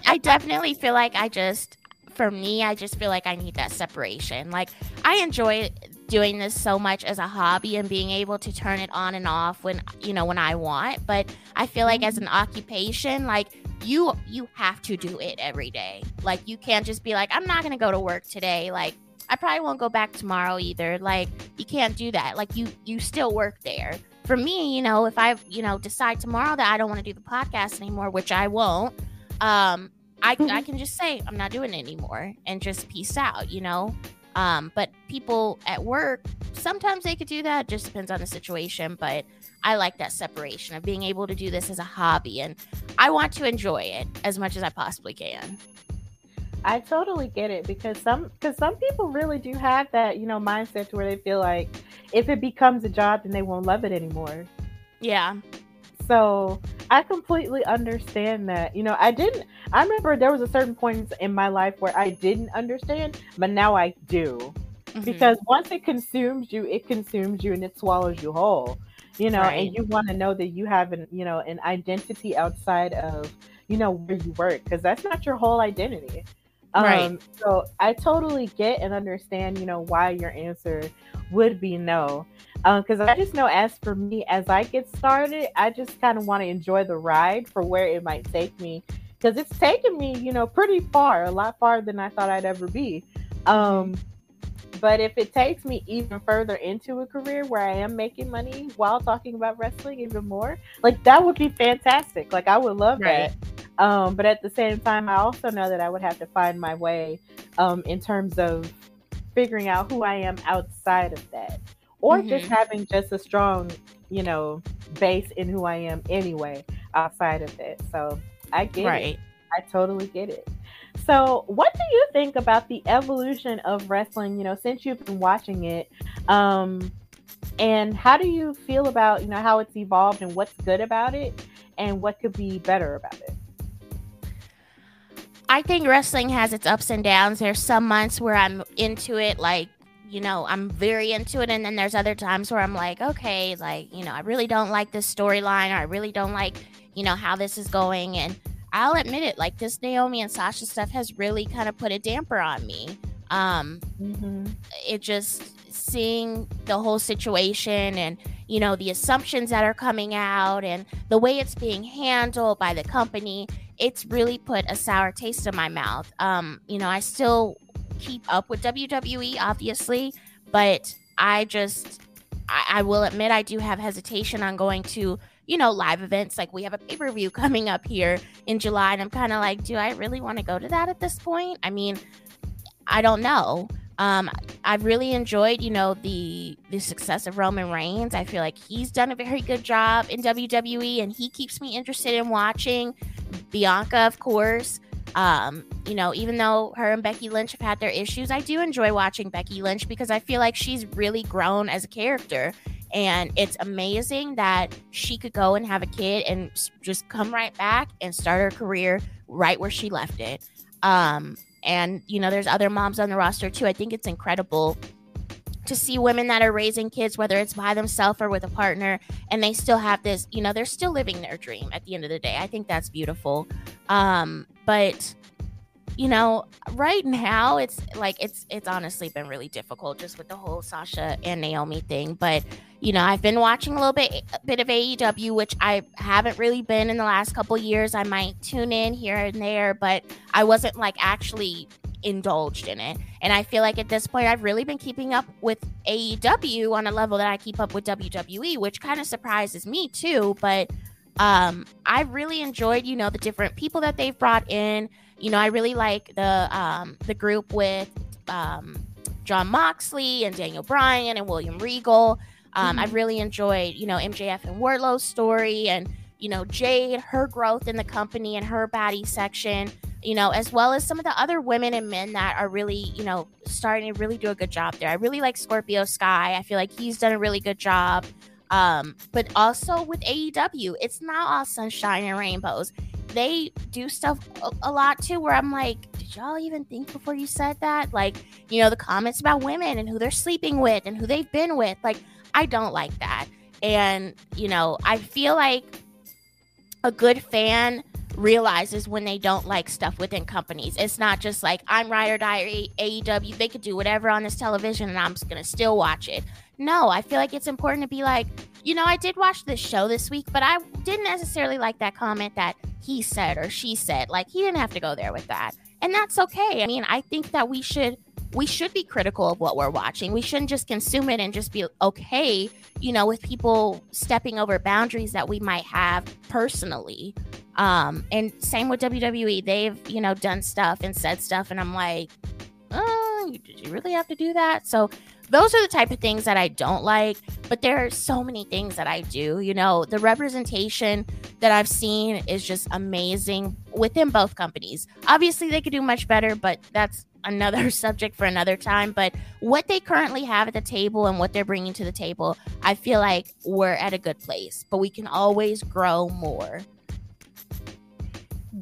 I definitely feel like I just, for me, I just feel like I need that separation. Like, I enjoy doing this so much as a hobby and being able to turn it on and off when, you know, when I want. But I feel like as mm-hmm. an occupation, like, you you have to do it every day. Like you can't just be like I'm not going to go to work today. Like I probably won't go back tomorrow either. Like you can't do that. Like you you still work there for me, you know, if I, you know, decide tomorrow that I don't want to do the podcast anymore, which I won't, um, I, I can just say I'm not doing it anymore and just peace out, you know. Um, but people at work, sometimes they could do that. It just depends on the situation. But I like that separation of being able to do this as a hobby, and I want to enjoy it as much as I possibly can. I totally get it because some because some people really do have that you know mindset to where they feel like if it becomes a job then they won't love it anymore. Yeah. So I completely understand that. You know, I didn't. I remember there was a certain point in my life where I didn't understand, but now I do. Mm-hmm. Because once it consumes you, it consumes you and it swallows you whole. You know, right. and you want to know that you have an you know an identity outside of you know where you work because that's not your whole identity. Right. Um, so I totally get and understand, you know, why your answer would be no. Because um, I just know, as for me, as I get started, I just kind of want to enjoy the ride for where it might take me. Because it's taken me, you know, pretty far, a lot farther than I thought I'd ever be. Um, but if it takes me even further into a career where I am making money while talking about wrestling even more, like that would be fantastic. Like I would love right. that. Um, but at the same time, I also know that I would have to find my way um, in terms of figuring out who I am outside of that, or mm-hmm. just having just a strong, you know, base in who I am anyway outside of that. So I get right. it. I totally get it. So, what do you think about the evolution of wrestling? You know, since you've been watching it, um, and how do you feel about you know how it's evolved and what's good about it, and what could be better about it? I think wrestling has its ups and downs. There's some months where I'm into it, like, you know, I'm very into it. And then there's other times where I'm like, okay, like, you know, I really don't like this storyline or I really don't like, you know, how this is going. And I'll admit it, like, this Naomi and Sasha stuff has really kind of put a damper on me. Um, mm-hmm. It just seeing the whole situation and, you know, the assumptions that are coming out and the way it's being handled by the company it's really put a sour taste in my mouth. Um, you know, I still keep up with WWE, obviously, but I just, I, I will admit, I do have hesitation on going to, you know, live events. Like we have a pay per view coming up here in July, and I'm kind of like, do I really want to go to that at this point? I mean, I don't know. Um, I've really enjoyed, you know, the the success of Roman Reigns. I feel like he's done a very good job in WWE, and he keeps me interested in watching. Bianca, of course. Um, you know, even though her and Becky Lynch have had their issues, I do enjoy watching Becky Lynch because I feel like she's really grown as a character. And it's amazing that she could go and have a kid and just come right back and start her career right where she left it. Um, and, you know, there's other moms on the roster too. I think it's incredible to see women that are raising kids, whether it's by themselves or with a partner, and they still have this, you know, they're still living their dream at the end of the day. I think that's beautiful. Um, but you know, right now it's like it's it's honestly been really difficult just with the whole Sasha and Naomi thing. But you know, I've been watching a little bit a bit of AEW, which I haven't really been in the last couple years. I might tune in here and there, but I wasn't like actually indulged in it. And I feel like at this point, I've really been keeping up with AEW on a level that I keep up with WWE, which kind of surprises me too. But um, I really enjoyed, you know, the different people that they've brought in. You know, I really like the um, the group with um, Jon Moxley and Daniel Bryan and William Regal. Um, mm-hmm. I've really enjoyed, you know, MJF and Wardlow's story and, you know, Jade, her growth in the company and her baddie section you know, as well as some of the other women and men that are really, you know, starting to really do a good job there. I really like Scorpio Sky. I feel like he's done a really good job. Um, but also with AEW, it's not all sunshine and rainbows. They do stuff a, a lot too where I'm like, did y'all even think before you said that? Like, you know, the comments about women and who they're sleeping with and who they've been with. Like, I don't like that. And, you know, I feel like a good fan realizes when they don't like stuff within companies. It's not just like I'm ride or die AEW. They could do whatever on this television and I'm just gonna still watch it. No, I feel like it's important to be like, you know, I did watch this show this week, but I didn't necessarily like that comment that he said or she said. Like he didn't have to go there with that. And that's okay. I mean, I think that we should we should be critical of what we're watching. We shouldn't just consume it and just be okay, you know, with people stepping over boundaries that we might have personally. Um, and same with WWE. They've, you know, done stuff and said stuff, and I'm like, oh, did you really have to do that? So those are the type of things that I don't like, but there are so many things that I do. You know, the representation that I've seen is just amazing within both companies. Obviously, they could do much better, but that's another subject for another time. But what they currently have at the table and what they're bringing to the table, I feel like we're at a good place, but we can always grow more.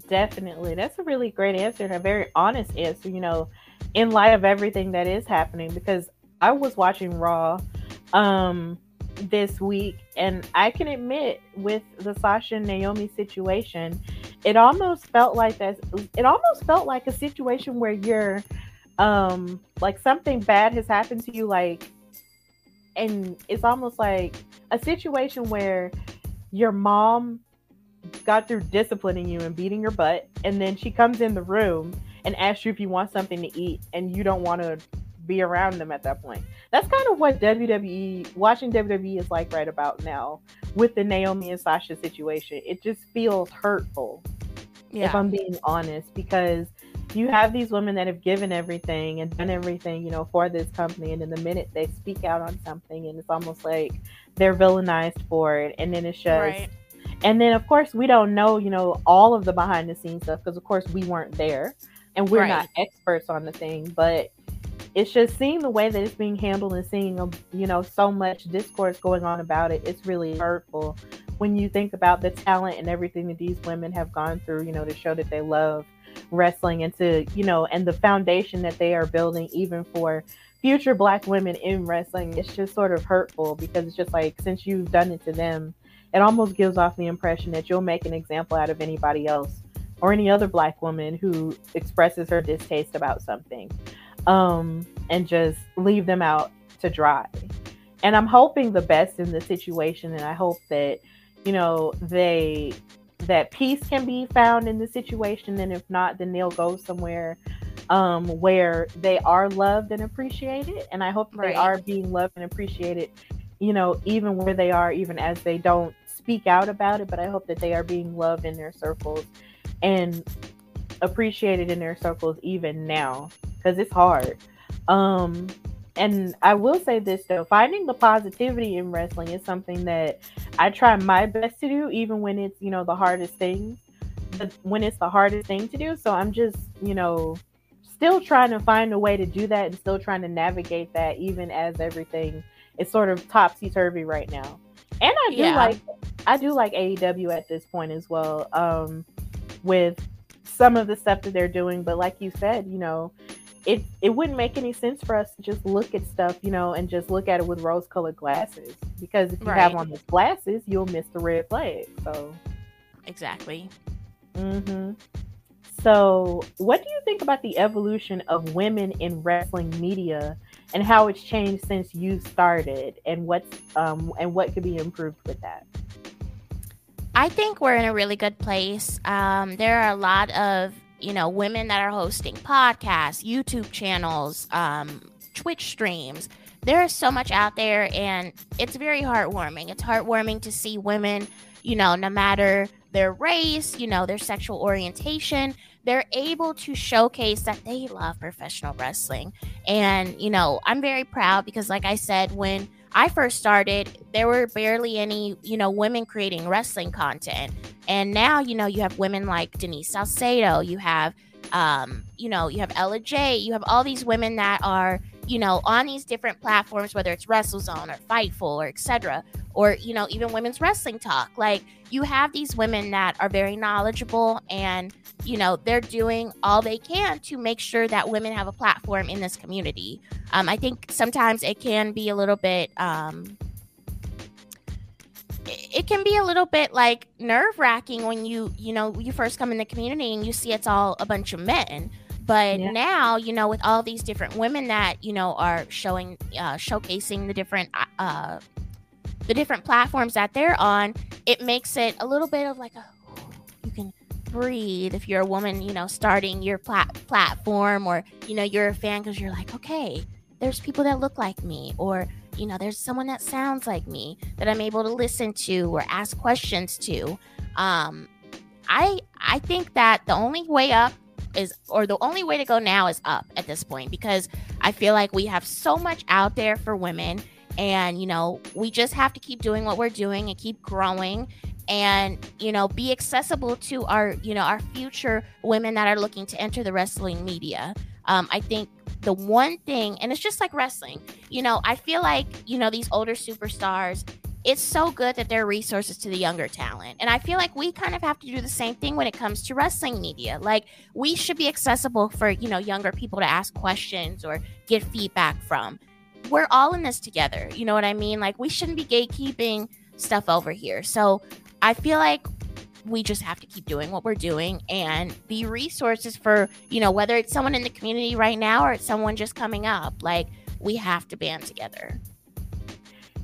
Definitely. That's a really great answer and a very honest answer, you know, in light of everything that is happening because I was watching Raw um this week and I can admit with the Sasha and Naomi situation, it almost felt like that it almost felt like a situation where you're um like something bad has happened to you like and it's almost like a situation where your mom got through disciplining you and beating your butt, and then she comes in the room and asks you if you want something to eat, and you don't want to be around them at that point. That's kind of what WWE, watching WWE is like right about now with the Naomi and Sasha situation. It just feels hurtful, yeah. if I'm being honest, because you have these women that have given everything and done everything, you know, for this company, and in the minute they speak out on something, and it's almost like they're villainized for it, and then it's just. Right and then, of course, we don't know, you know, all of the behind the scenes stuff because, of course, we weren't there and we're right. not experts on the thing. But it's just seeing the way that it's being handled and seeing, um, you know, so much discourse going on about it. It's really hurtful when you think about the talent and everything that these women have gone through, you know, to show that they love wrestling and to, you know, and the foundation that they are building, even for future black women in wrestling. It's just sort of hurtful because it's just like, since you've done it to them, it almost gives off the impression that you'll make an example out of anybody else or any other black woman who expresses her distaste about something um, and just leave them out to dry. And I'm hoping the best in the situation, and I hope that you know they that peace can be found in the situation, and if not, then they'll go somewhere um, where they are loved and appreciated. And I hope right. they are being loved and appreciated, you know, even where they are, even as they don't speak out about it, but I hope that they are being loved in their circles and appreciated in their circles even now because it's hard. Um, and I will say this though, finding the positivity in wrestling is something that I try my best to do, even when it's, you know, the hardest things. the, when it's the hardest thing to do. So I'm just, you know, still trying to find a way to do that and still trying to navigate that even as everything is sort of topsy turvy right now. And I do yeah. like I do like AEW at this point as well. Um with some of the stuff that they're doing, but like you said, you know, it it wouldn't make any sense for us to just look at stuff, you know, and just look at it with rose colored glasses. Because if you right. have on those glasses, you'll miss the red flag. So Exactly. Mm-hmm. So, what do you think about the evolution of women in wrestling media and how it's changed since you started, and what's um, and what could be improved with that? I think we're in a really good place. Um, there are a lot of you know women that are hosting podcasts, YouTube channels, um, Twitch streams. There is so much out there, and it's very heartwarming. It's heartwarming to see women, you know, no matter their race, you know, their sexual orientation, they're able to showcase that they love professional wrestling. And, you know, I'm very proud because, like I said, when I first started, there were barely any, you know, women creating wrestling content. And now, you know, you have women like Denise Salcedo, you have, um, you know, you have Ella J, you have all these women that are, you know, on these different platforms, whether it's WrestleZone or Fightful or etc or you know even women's wrestling talk. Like you have these women that are very knowledgeable and you know they're doing all they can to make sure that women have a platform in this community. Um, i think sometimes it can be a little bit um, it can be a little bit like nerve wracking when you you know you first come in the community and you see it's all a bunch of men but yeah. now you know with all these different women that you know are showing uh, showcasing the different uh, the different platforms that they're on, it makes it a little bit of like a you can breathe if you're a woman, you know, starting your plat- platform or you know you're a fan because you're like, okay, there's people that look like me or you know there's someone that sounds like me that I'm able to listen to or ask questions to. Um, I I think that the only way up is or the only way to go now is up at this point because I feel like we have so much out there for women and, you know, we just have to keep doing what we're doing and keep growing and, you know, be accessible to our, you know, our future women that are looking to enter the wrestling media. Um, I think the one thing, and it's just like wrestling, you know, I feel like, you know, these older superstars, it's so good that there are resources to the younger talent. And I feel like we kind of have to do the same thing when it comes to wrestling media. Like we should be accessible for, you know, younger people to ask questions or get feedback from we're all in this together. You know what I mean? Like we shouldn't be gatekeeping stuff over here. So I feel like we just have to keep doing what we're doing and be resources for, you know, whether it's someone in the community right now or it's someone just coming up. Like we have to band together.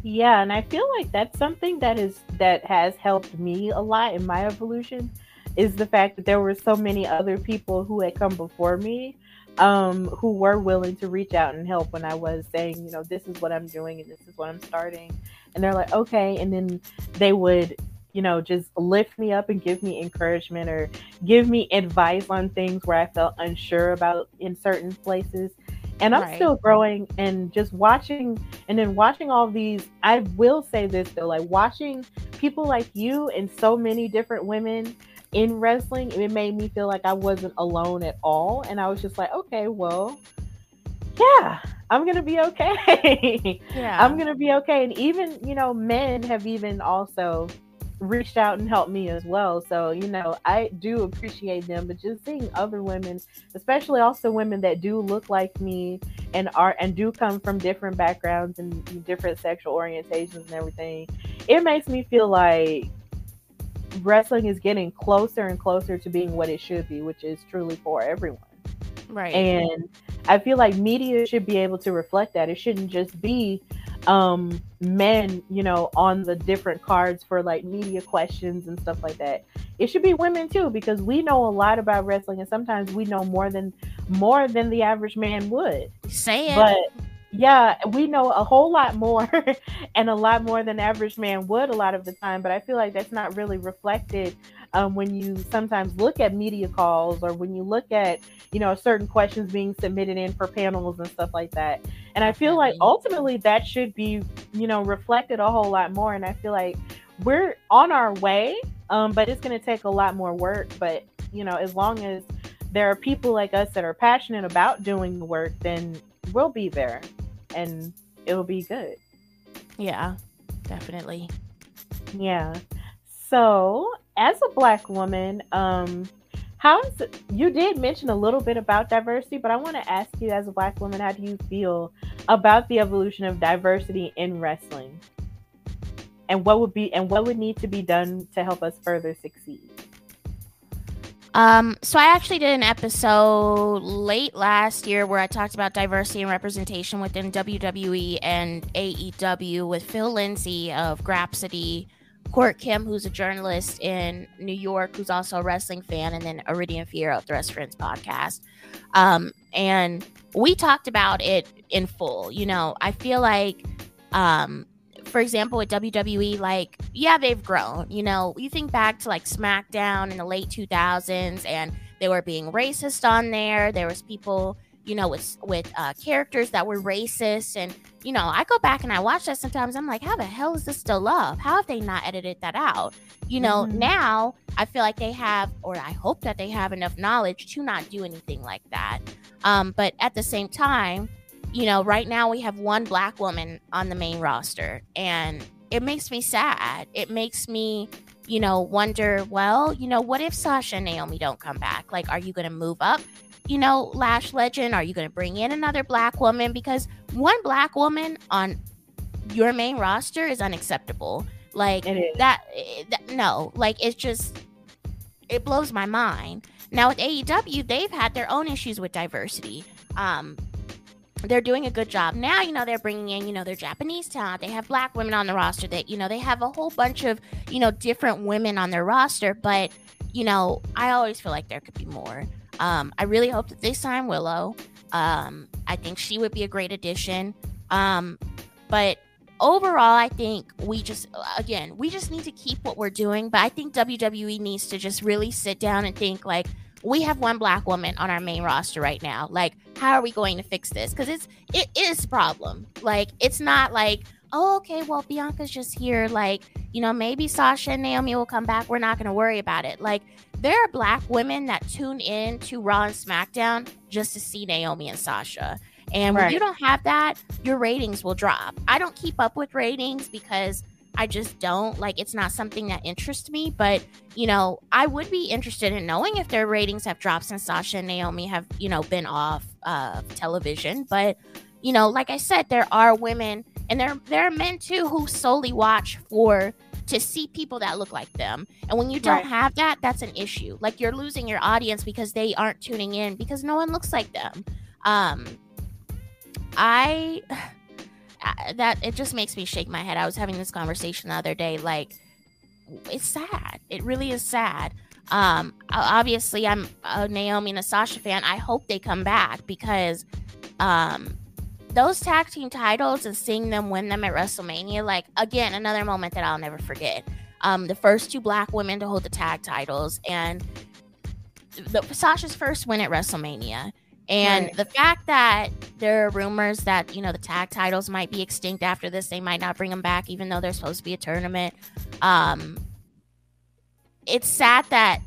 Yeah, and I feel like that's something that is that has helped me a lot in my evolution is the fact that there were so many other people who had come before me um, who were willing to reach out and help when I was saying, you know, this is what I'm doing and this is what I'm starting. And they're like, okay. And then they would, you know, just lift me up and give me encouragement or give me advice on things where I felt unsure about in certain places. And I'm right. still growing and just watching and then watching all these. I will say this though, like watching people like you and so many different women in wrestling, it made me feel like I wasn't alone at all. And I was just like, okay, well, yeah, I'm gonna be okay. yeah. I'm gonna be okay. And even, you know, men have even also reached out and helped me as well. So, you know, I do appreciate them, but just seeing other women, especially also women that do look like me and are and do come from different backgrounds and different sexual orientations and everything, it makes me feel like wrestling is getting closer and closer to being what it should be, which is truly for everyone. Right. And I feel like media should be able to reflect that. It shouldn't just be um men, you know, on the different cards for like media questions and stuff like that. It should be women too because we know a lot about wrestling and sometimes we know more than more than the average man would. Say it. But yeah, we know a whole lot more and a lot more than average man would a lot of the time, but I feel like that's not really reflected um, when you sometimes look at media calls or when you look at, you know, certain questions being submitted in for panels and stuff like that. And I feel like ultimately that should be, you know, reflected a whole lot more. And I feel like we're on our way Um, but it's going to take a lot more work. But you know, as long as there are people like us that are passionate about doing the work, then we'll be there, and it'll be good. Yeah, definitely. Yeah. So, as a black woman, um, how is you did mention a little bit about diversity, but I want to ask you, as a black woman, how do you feel about the evolution of diversity in wrestling, and what would be and what would need to be done to help us further succeed? Um, so I actually did an episode late last year where I talked about diversity and representation within WWE and AEW with Phil Lindsay of Grapsody, Court Kim, who's a journalist in New York, who's also a wrestling fan, and then Iridian the Rest Friends podcast. Um, and we talked about it in full. You know, I feel like um, for example, with WWE, like, yeah, they've grown. You know, you think back to like SmackDown in the late 2000s, and they were being racist on there. There was people, you know, with with uh, characters that were racist, and you know, I go back and I watch that sometimes. I'm like, how the hell is this still love? How have they not edited that out? You know, mm-hmm. now I feel like they have, or I hope that they have enough knowledge to not do anything like that. Um, but at the same time, you know, right now we have one black woman on the main roster, and it makes me sad. It makes me, you know, wonder, well, you know, what if Sasha and Naomi don't come back? Like, are you going to move up, you know, Lash Legend? Are you going to bring in another black woman? Because one black woman on your main roster is unacceptable. Like, that, eh, that, no, like, it's just, it blows my mind. Now, with AEW, they've had their own issues with diversity. Um, they're doing a good job now you know they're bringing in you know their japanese talent they have black women on the roster that you know they have a whole bunch of you know different women on their roster but you know i always feel like there could be more um, i really hope that they sign willow um, i think she would be a great addition um, but overall i think we just again we just need to keep what we're doing but i think wwe needs to just really sit down and think like we have one black woman on our main roster right now. Like, how are we going to fix this? Because it's it is a problem. Like, it's not like, oh, okay, well, Bianca's just here. Like, you know, maybe Sasha and Naomi will come back. We're not going to worry about it. Like, there are black women that tune in to Raw and SmackDown just to see Naomi and Sasha. And right. when you don't have that, your ratings will drop. I don't keep up with ratings because I just don't like it's not something that interests me. But you know, I would be interested in knowing if their ratings have dropped since Sasha and Naomi have you know been off uh, television. But you know, like I said, there are women and there there are men too who solely watch for to see people that look like them. And when you don't right. have that, that's an issue. Like you're losing your audience because they aren't tuning in because no one looks like them. Um, I that it just makes me shake my head. I was having this conversation the other day. Like, it's sad. It really is sad. Um, obviously, I'm a Naomi and a Sasha fan. I hope they come back because, um, those tag team titles and seeing them win them at WrestleMania, like again, another moment that I'll never forget. Um, the first two black women to hold the tag titles and the Sasha's first win at WrestleMania. And right. the fact that there are rumors that, you know, the tag titles might be extinct after this, they might not bring them back, even though there's supposed to be a tournament. Um, it's sad that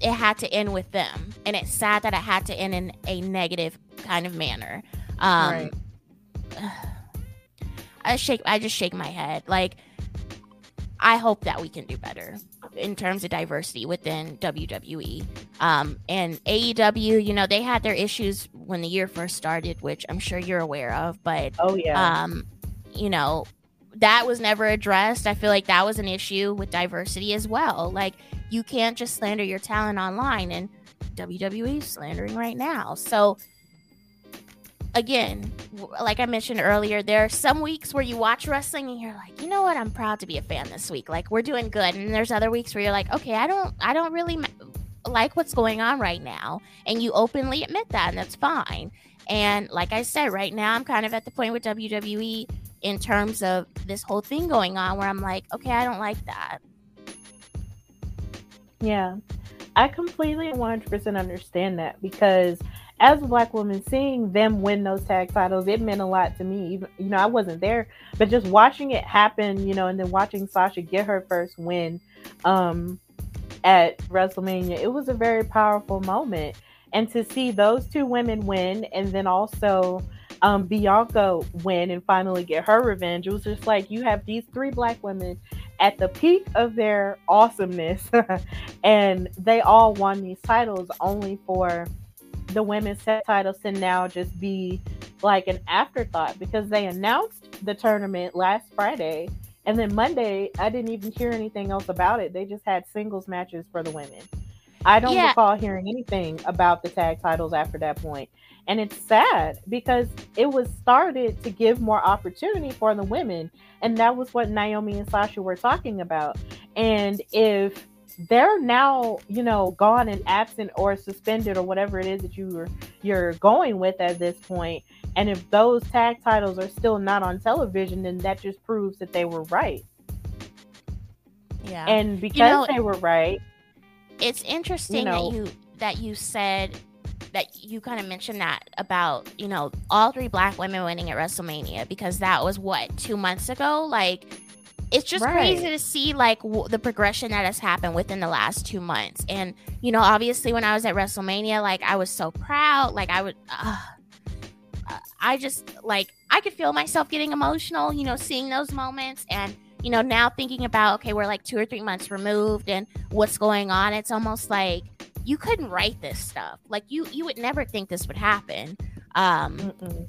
it had to end with them. And it's sad that it had to end in a negative kind of manner. Um, right. I shake, I just shake my head. Like, I hope that we can do better in terms of diversity within WWE. Um, and AEW, you know, they had their issues when the year first started, which I'm sure you're aware of. But oh yeah, um, you know, that was never addressed. I feel like that was an issue with diversity as well. Like you can't just slander your talent online, and WWE slandering right now. So again, like I mentioned earlier, there are some weeks where you watch wrestling and you're like, you know what, I'm proud to be a fan this week. Like we're doing good, and there's other weeks where you're like, okay, I don't, I don't really like what's going on right now, and you openly admit that, and that's fine. And like I said, right now I'm kind of at the point with WWE in terms of this whole thing going on where I'm like, okay, I don't like that. Yeah, I completely 100% understand that because as a black woman, seeing them win those tag titles, it meant a lot to me. Even you know, I wasn't there, but just watching it happen, you know, and then watching Sasha get her first win, um, at WrestleMania. It was a very powerful moment. And to see those two women win and then also um, Bianca win and finally get her revenge, it was just like you have these three black women at the peak of their awesomeness and they all won these titles only for the women's set titles to now just be like an afterthought because they announced the tournament last Friday and then Monday I didn't even hear anything else about it. They just had singles matches for the women. I don't yeah. recall hearing anything about the tag titles after that point. And it's sad because it was started to give more opportunity for the women. And that was what Naomi and Sasha were talking about. And if they're now, you know, gone and absent or suspended or whatever it is that you were you're going with at this point. point, and if those tag titles are still not on television, then that just proves that they were right. Yeah. And because you know, they were right, it's interesting you know, that you that you said that you kind of mentioned that about you know all three black women winning at WrestleMania because that was what two months ago. Like it's just right. crazy to see like w- the progression that has happened within the last two months. And you know, obviously, when I was at WrestleMania, like I was so proud. Like I would. Uh, I just like I could feel myself getting emotional, you know, seeing those moments and you know, now thinking about okay, we're like 2 or 3 months removed and what's going on, it's almost like you couldn't write this stuff. Like you you would never think this would happen. Um Mm-mm.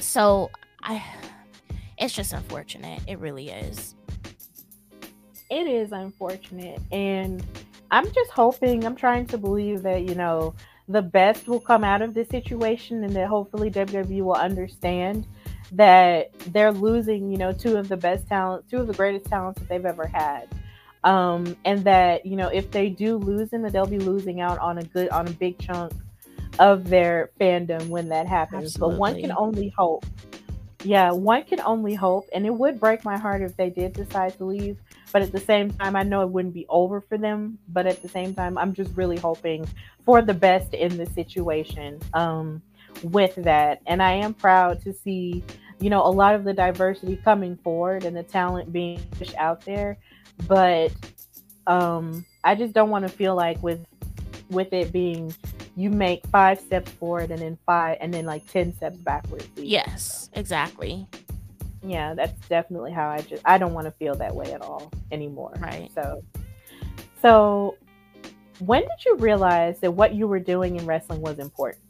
so I it's just unfortunate. It really is. It is unfortunate and I'm just hoping, I'm trying to believe that, you know, the best will come out of this situation and that hopefully WWE will understand that they're losing, you know, two of the best talents, two of the greatest talents that they've ever had. Um, and that, you know, if they do lose them, that they'll be losing out on a good on a big chunk of their fandom when that happens. Absolutely. But one can only hope. Yeah, one can only hope. And it would break my heart if they did decide to leave. But at the same time, I know it wouldn't be over for them. But at the same time, I'm just really hoping for the best in the situation um, with that. And I am proud to see, you know, a lot of the diversity coming forward and the talent being out there. But um, I just don't want to feel like with with it being you make five steps forward and then five and then like 10 steps backwards. Yes, exactly yeah, that's definitely how I just I don't want to feel that way at all anymore. Right. So so when did you realize that what you were doing in wrestling was important?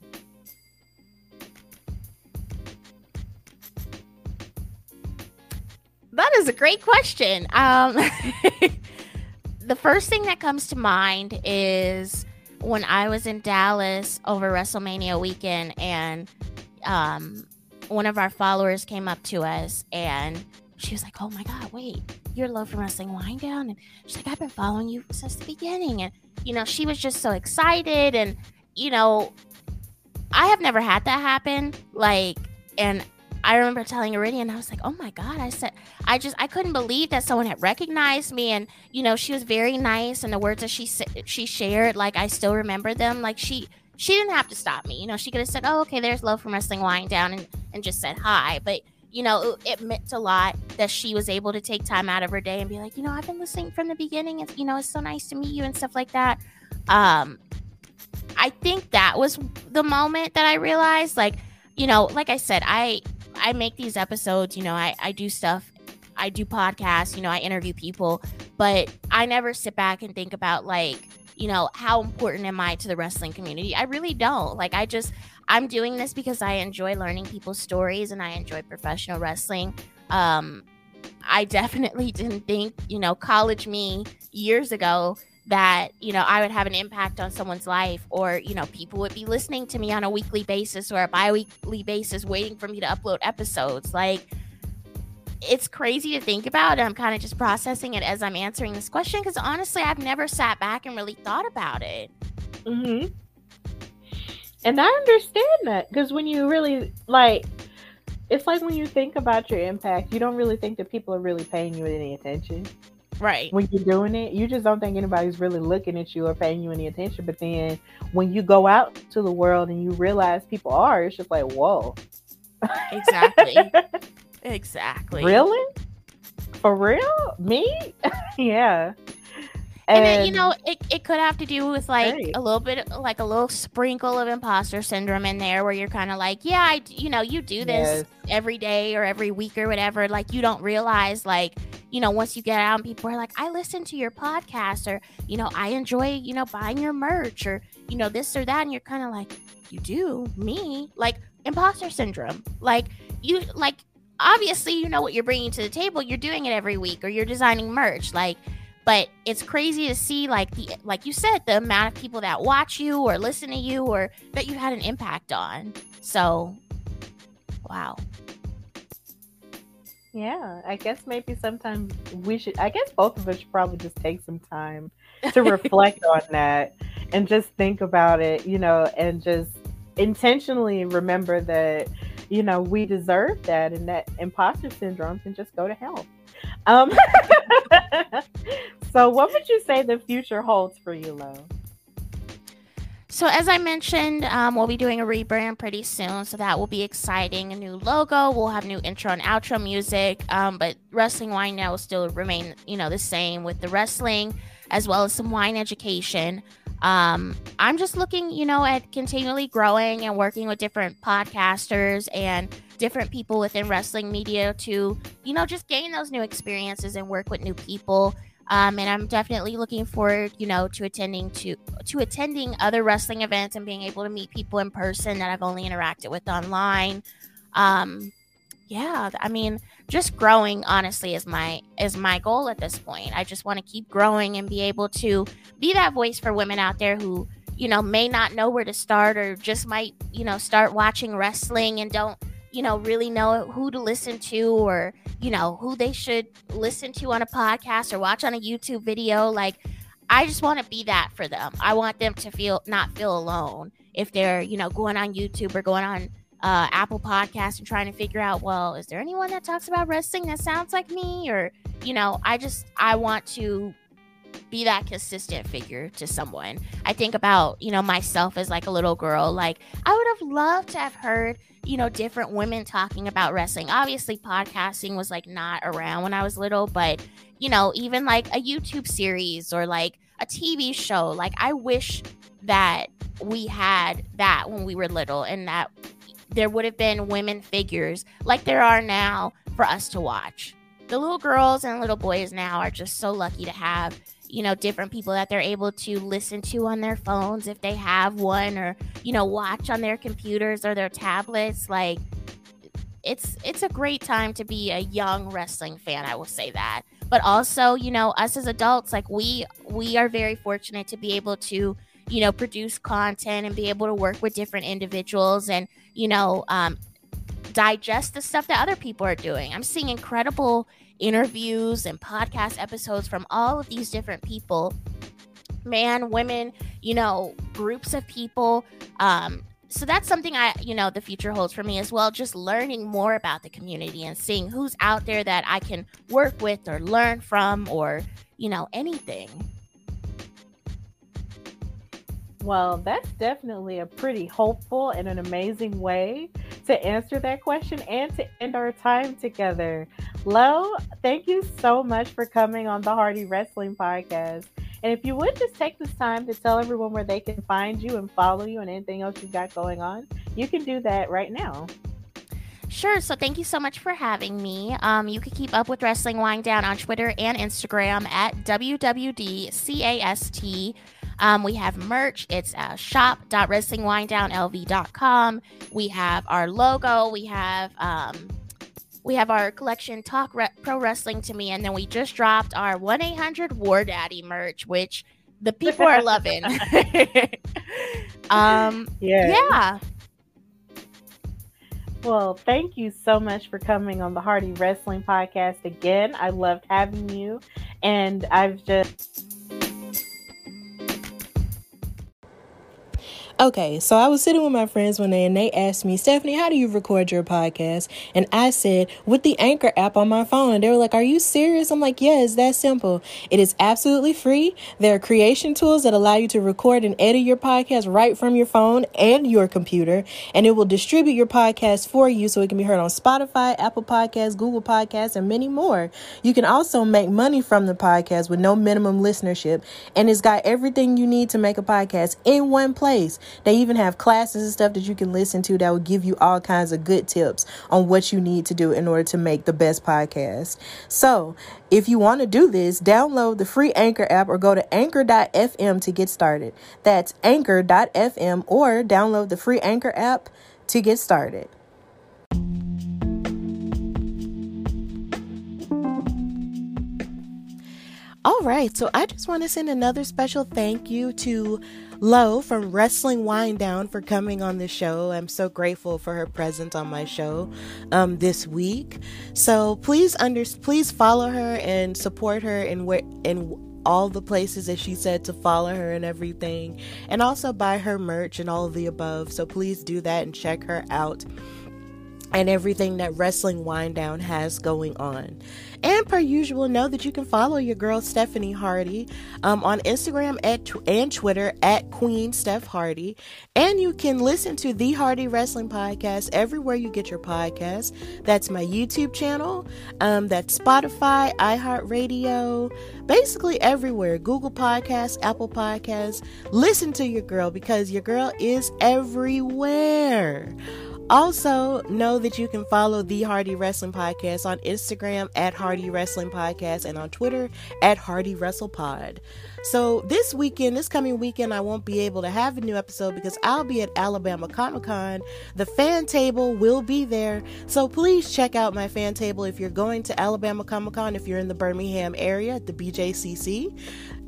That is a great question. Um, the first thing that comes to mind is when I was in Dallas over WrestleMania weekend and um, one of our followers came up to us and she was like, "Oh my God, wait, you're Love from Wrestling Winedown?" And she's like, "I've been following you since the beginning." And you know, she was just so excited, and you know, I have never had that happen. Like, and I remember telling Iridian, I was like, "Oh my God!" I said, "I just I couldn't believe that someone had recognized me." And you know, she was very nice, and the words that she she shared, like I still remember them. Like she she didn't have to stop me. You know, she could have said, "Oh, okay, there's love from wrestling Winedown," and and just said hi. But you know, it, it, meant a lot that she was able to take time out of her day and be like, you know, I've been listening from the beginning. It's you know, it's so nice to meet you and stuff like that. Um, I think that was the moment that I realized, like, you know, like I said, I I make these episodes. You know, I I do stuff. I do podcasts. You know, I interview people, but I never sit back and think about like you know, how important am I to the wrestling community? I really don't. Like, I just, I'm doing this because I enjoy learning people's stories and I enjoy professional wrestling. Um, I definitely didn't think, you know, college me years ago that, you know, I would have an impact on someone's life or, you know, people would be listening to me on a weekly basis or a bi weekly basis waiting for me to upload episodes. Like, it's crazy to think about. I'm kind of just processing it as I'm answering this question because honestly, I've never sat back and really thought about it. hmm And I understand that because when you really like, it's like when you think about your impact, you don't really think that people are really paying you any attention. Right. When you're doing it, you just don't think anybody's really looking at you or paying you any attention. But then when you go out to the world and you realize people are, it's just like, whoa. Exactly. Exactly. Really? For real? Me? yeah. And, then, you know, it, it could have to do with like Right. a little bit, like a little sprinkle of imposter syndrome in there, where you're kind of like, yeah, I, you know, you do this every day or every week or whatever. Like you don't realize, like, you know, once you get out and people are like, I listen to your podcast, or you know, I enjoy, you know, buying your merch, or you know, this or that, and you're kind of like, you do? Me, like imposter syndrome, like you, like obviously you know what you're bringing to the table. You're doing it every week or you're designing merch. Like but it's crazy to see like the like you said the amount of people that watch you or listen to you or that you had an impact on so wow Yeah, I guess maybe sometimes we should. I guess both of us should probably just take some time to reflect on that and just think about it, you know, and just intentionally remember that, you know, we deserve that and that imposter syndrome can just go to hell. Um, so, what would you say the future holds for you, Lo? So, as I mentioned, um, we'll be doing a rebrand pretty soon, so that will be exciting. A new logo, we'll have new intro and outro music, um, but Wrestling Winedown will still remain, you know, the same with the wrestling as well as some wine education. Um, I'm just looking, you know, at continually growing and working with different podcasters and different people within wrestling media to, you know, just gain those new experiences and work with new people. Um, and I'm definitely looking forward, you know, to attending to to attending other wrestling events and being able to meet people in person that I've only interacted with online. Um, yeah, I mean, just growing honestly is my is my goal at this point. I just want to keep growing and be able to be that voice for women out there who, you know, may not know where to start or just might, you know, start watching wrestling and don't, you know, really know who to listen to or, you know, who they should listen to on a podcast or watch on a YouTube video. Like I just want to be that for them. I want them to feel not feel alone if they're, you know, going on YouTube or going on uh, Apple Podcast and trying to figure out, well, is there anyone that talks about wrestling that sounds like me? Or, you know, I just, I want to be that consistent figure to someone. I think about, you know, myself as like a little girl. Like, I would have loved to have heard, you know, different women talking about wrestling. Obviously, podcasting was like not around when I was little, but, you know, even like a YouTube series or like a TV show. Like, I wish that we had that when we were little and that there would have been women figures like there are now for us to watch. The little girls and little boys now are just so lucky to have, you know, different people that they're able to listen to on their phones if they have one or, you know, watch on their computers or their tablets. Like it's it's a great time to be a young wrestling fan, I will say that. But also, you know, us as adults, like we we are very fortunate to be able to you know, produce content and be able to work with different individuals and, you know, um, digest the stuff that other people are doing. I'm seeing incredible interviews and podcast episodes from all of these different people man, women, you know, groups of people. Um, so that's something I, you know, the future holds for me as well. Just learning more about the community and seeing who's out there that I can work with or learn from or, you know, anything. Well, that's definitely a pretty hopeful and an amazing way to answer that question and to end our time together. Lo, thank you so much for coming on the Hardy Wrestling Podcast. And if you would just take this time to tell everyone where they can find you and follow you and anything else you've got going on, you can do that right now. Sure. So thank you so much for having me. Um, you can keep up with Wrestling Winedown on Twitter and Instagram at WWDCAST. Um, we have merch. It's uh, shop.wrestlingwinddownlv.com. We have our logo. We have um, we have our collection Talk Re- Pro Wrestling to Me, and then we just dropped our one eight hundred War Daddy merch, which the people are loving. um, Yeah. yeah. Well, thank you so much for coming on the Hardy Wrestling Podcast again. I loved having you. And I've just Okay, so I was sitting with my friends one day and they asked me, Stephanie, how do you record your podcast? And I said, with the Anchor app on my phone. And they were like, Are you serious? I'm like, Yeah, it's that simple. It is absolutely free. There are creation tools that allow you to record and edit your podcast right from your phone and your computer. And it will distribute your podcast for you so it can be heard on Spotify, Apple Podcasts, Google Podcasts, and many more. You can also make money from the podcast with no minimum listenership. And it's got everything you need to make a podcast in one place. They even have classes and stuff that you can listen to that will give you all kinds of good tips on what you need to do in order to make the best podcast. So, if you want to do this, download the free Anchor app or go to anchor.fm to get started. That's anchor.fm or download the free Anchor app to get started. All right, so I just want to send another special thank you to Lo from Wrestling Winedown for coming on the show. I'm so grateful for her presence on my show um, this week. So please under please follow her and support her in where in all the places that she said to follow her and everything, and also buy her merch and all of the above. So please do that and check her out and everything that Wrestling Winedown has going on. And per usual, know that you can follow your girl Stephanie Hardy um, on Instagram at, and Twitter at Queen Steph Hardy. And you can listen to the Hardy Wrestling Podcast everywhere you get your podcasts. That's my YouTube channel. Um, that's Spotify, iHeartRadio, basically everywhere. Google Podcasts, Apple Podcasts. Listen to your girl because your girl is everywhere. Also, know that you can follow the Hardy Wrestling Podcast on Instagram at Hardy Wrestling Podcast and on Twitter at Hardy Wrestle Pod. So, this weekend, this coming weekend, I won't be able to have a new episode because I'll be at Alabama Comic Con. The fan table will be there. So, please check out my fan table if you're going to Alabama Comic Con, if you're in the Birmingham area at the BJCC.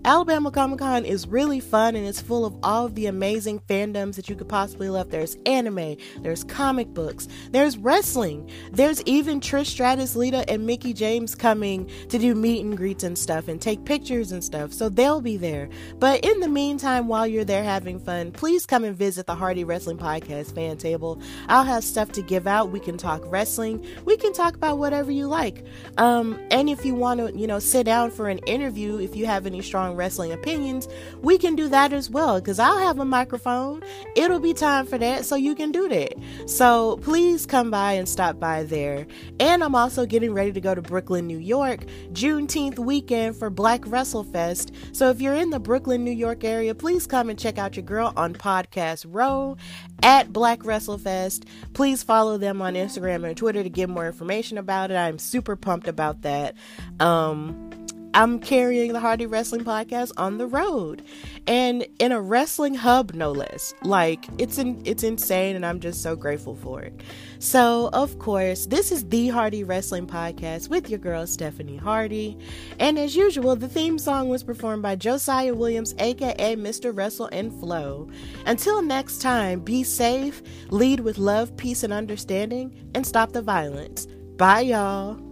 Alabama Comic Con is really fun and it's full of all of the amazing fandoms that you could possibly love. There's anime, there's comic books, there's wrestling, there's even Trish Stratus, Lita, and Mickie James coming to do meet and greets and stuff and take pictures and stuff. So they'll be there. But in the meantime, while you're there having fun, please come and visit the Hardy Wrestling Podcast fan table. I'll have stuff to give out. We can talk wrestling. We can talk about whatever you like. Um, and if you want to, you know, sit down for an interview, if you have any strong wrestling opinions, we can do that as well because I'll have a microphone. It'll be time for that, so you can do that. So please come by and stop by there. And I'm also getting ready to go to Brooklyn, New York, Juneteenth weekend for Black Wrestle Fest. So if you're in the Brooklyn, New York area, please come and check out your girl on Podcast Row at Black Wrestle Fest. Please follow them on Instagram and Twitter to get more information about it. I'm super pumped about that. Um, I'm carrying the Hardy Wrestling Podcast on the road and in a wrestling hub, no less. Like it's in, it's insane, and I'm just so grateful for it. So, of course, this is the Hardy Wrestling Podcast with your girl Stephanie Hardy, and as usual, the theme song was performed by Josiah Williams, aka Mr. Wrestle and Flow. Until next time, be safe, lead with love, peace, and understanding, and stop the violence. Bye, y'all.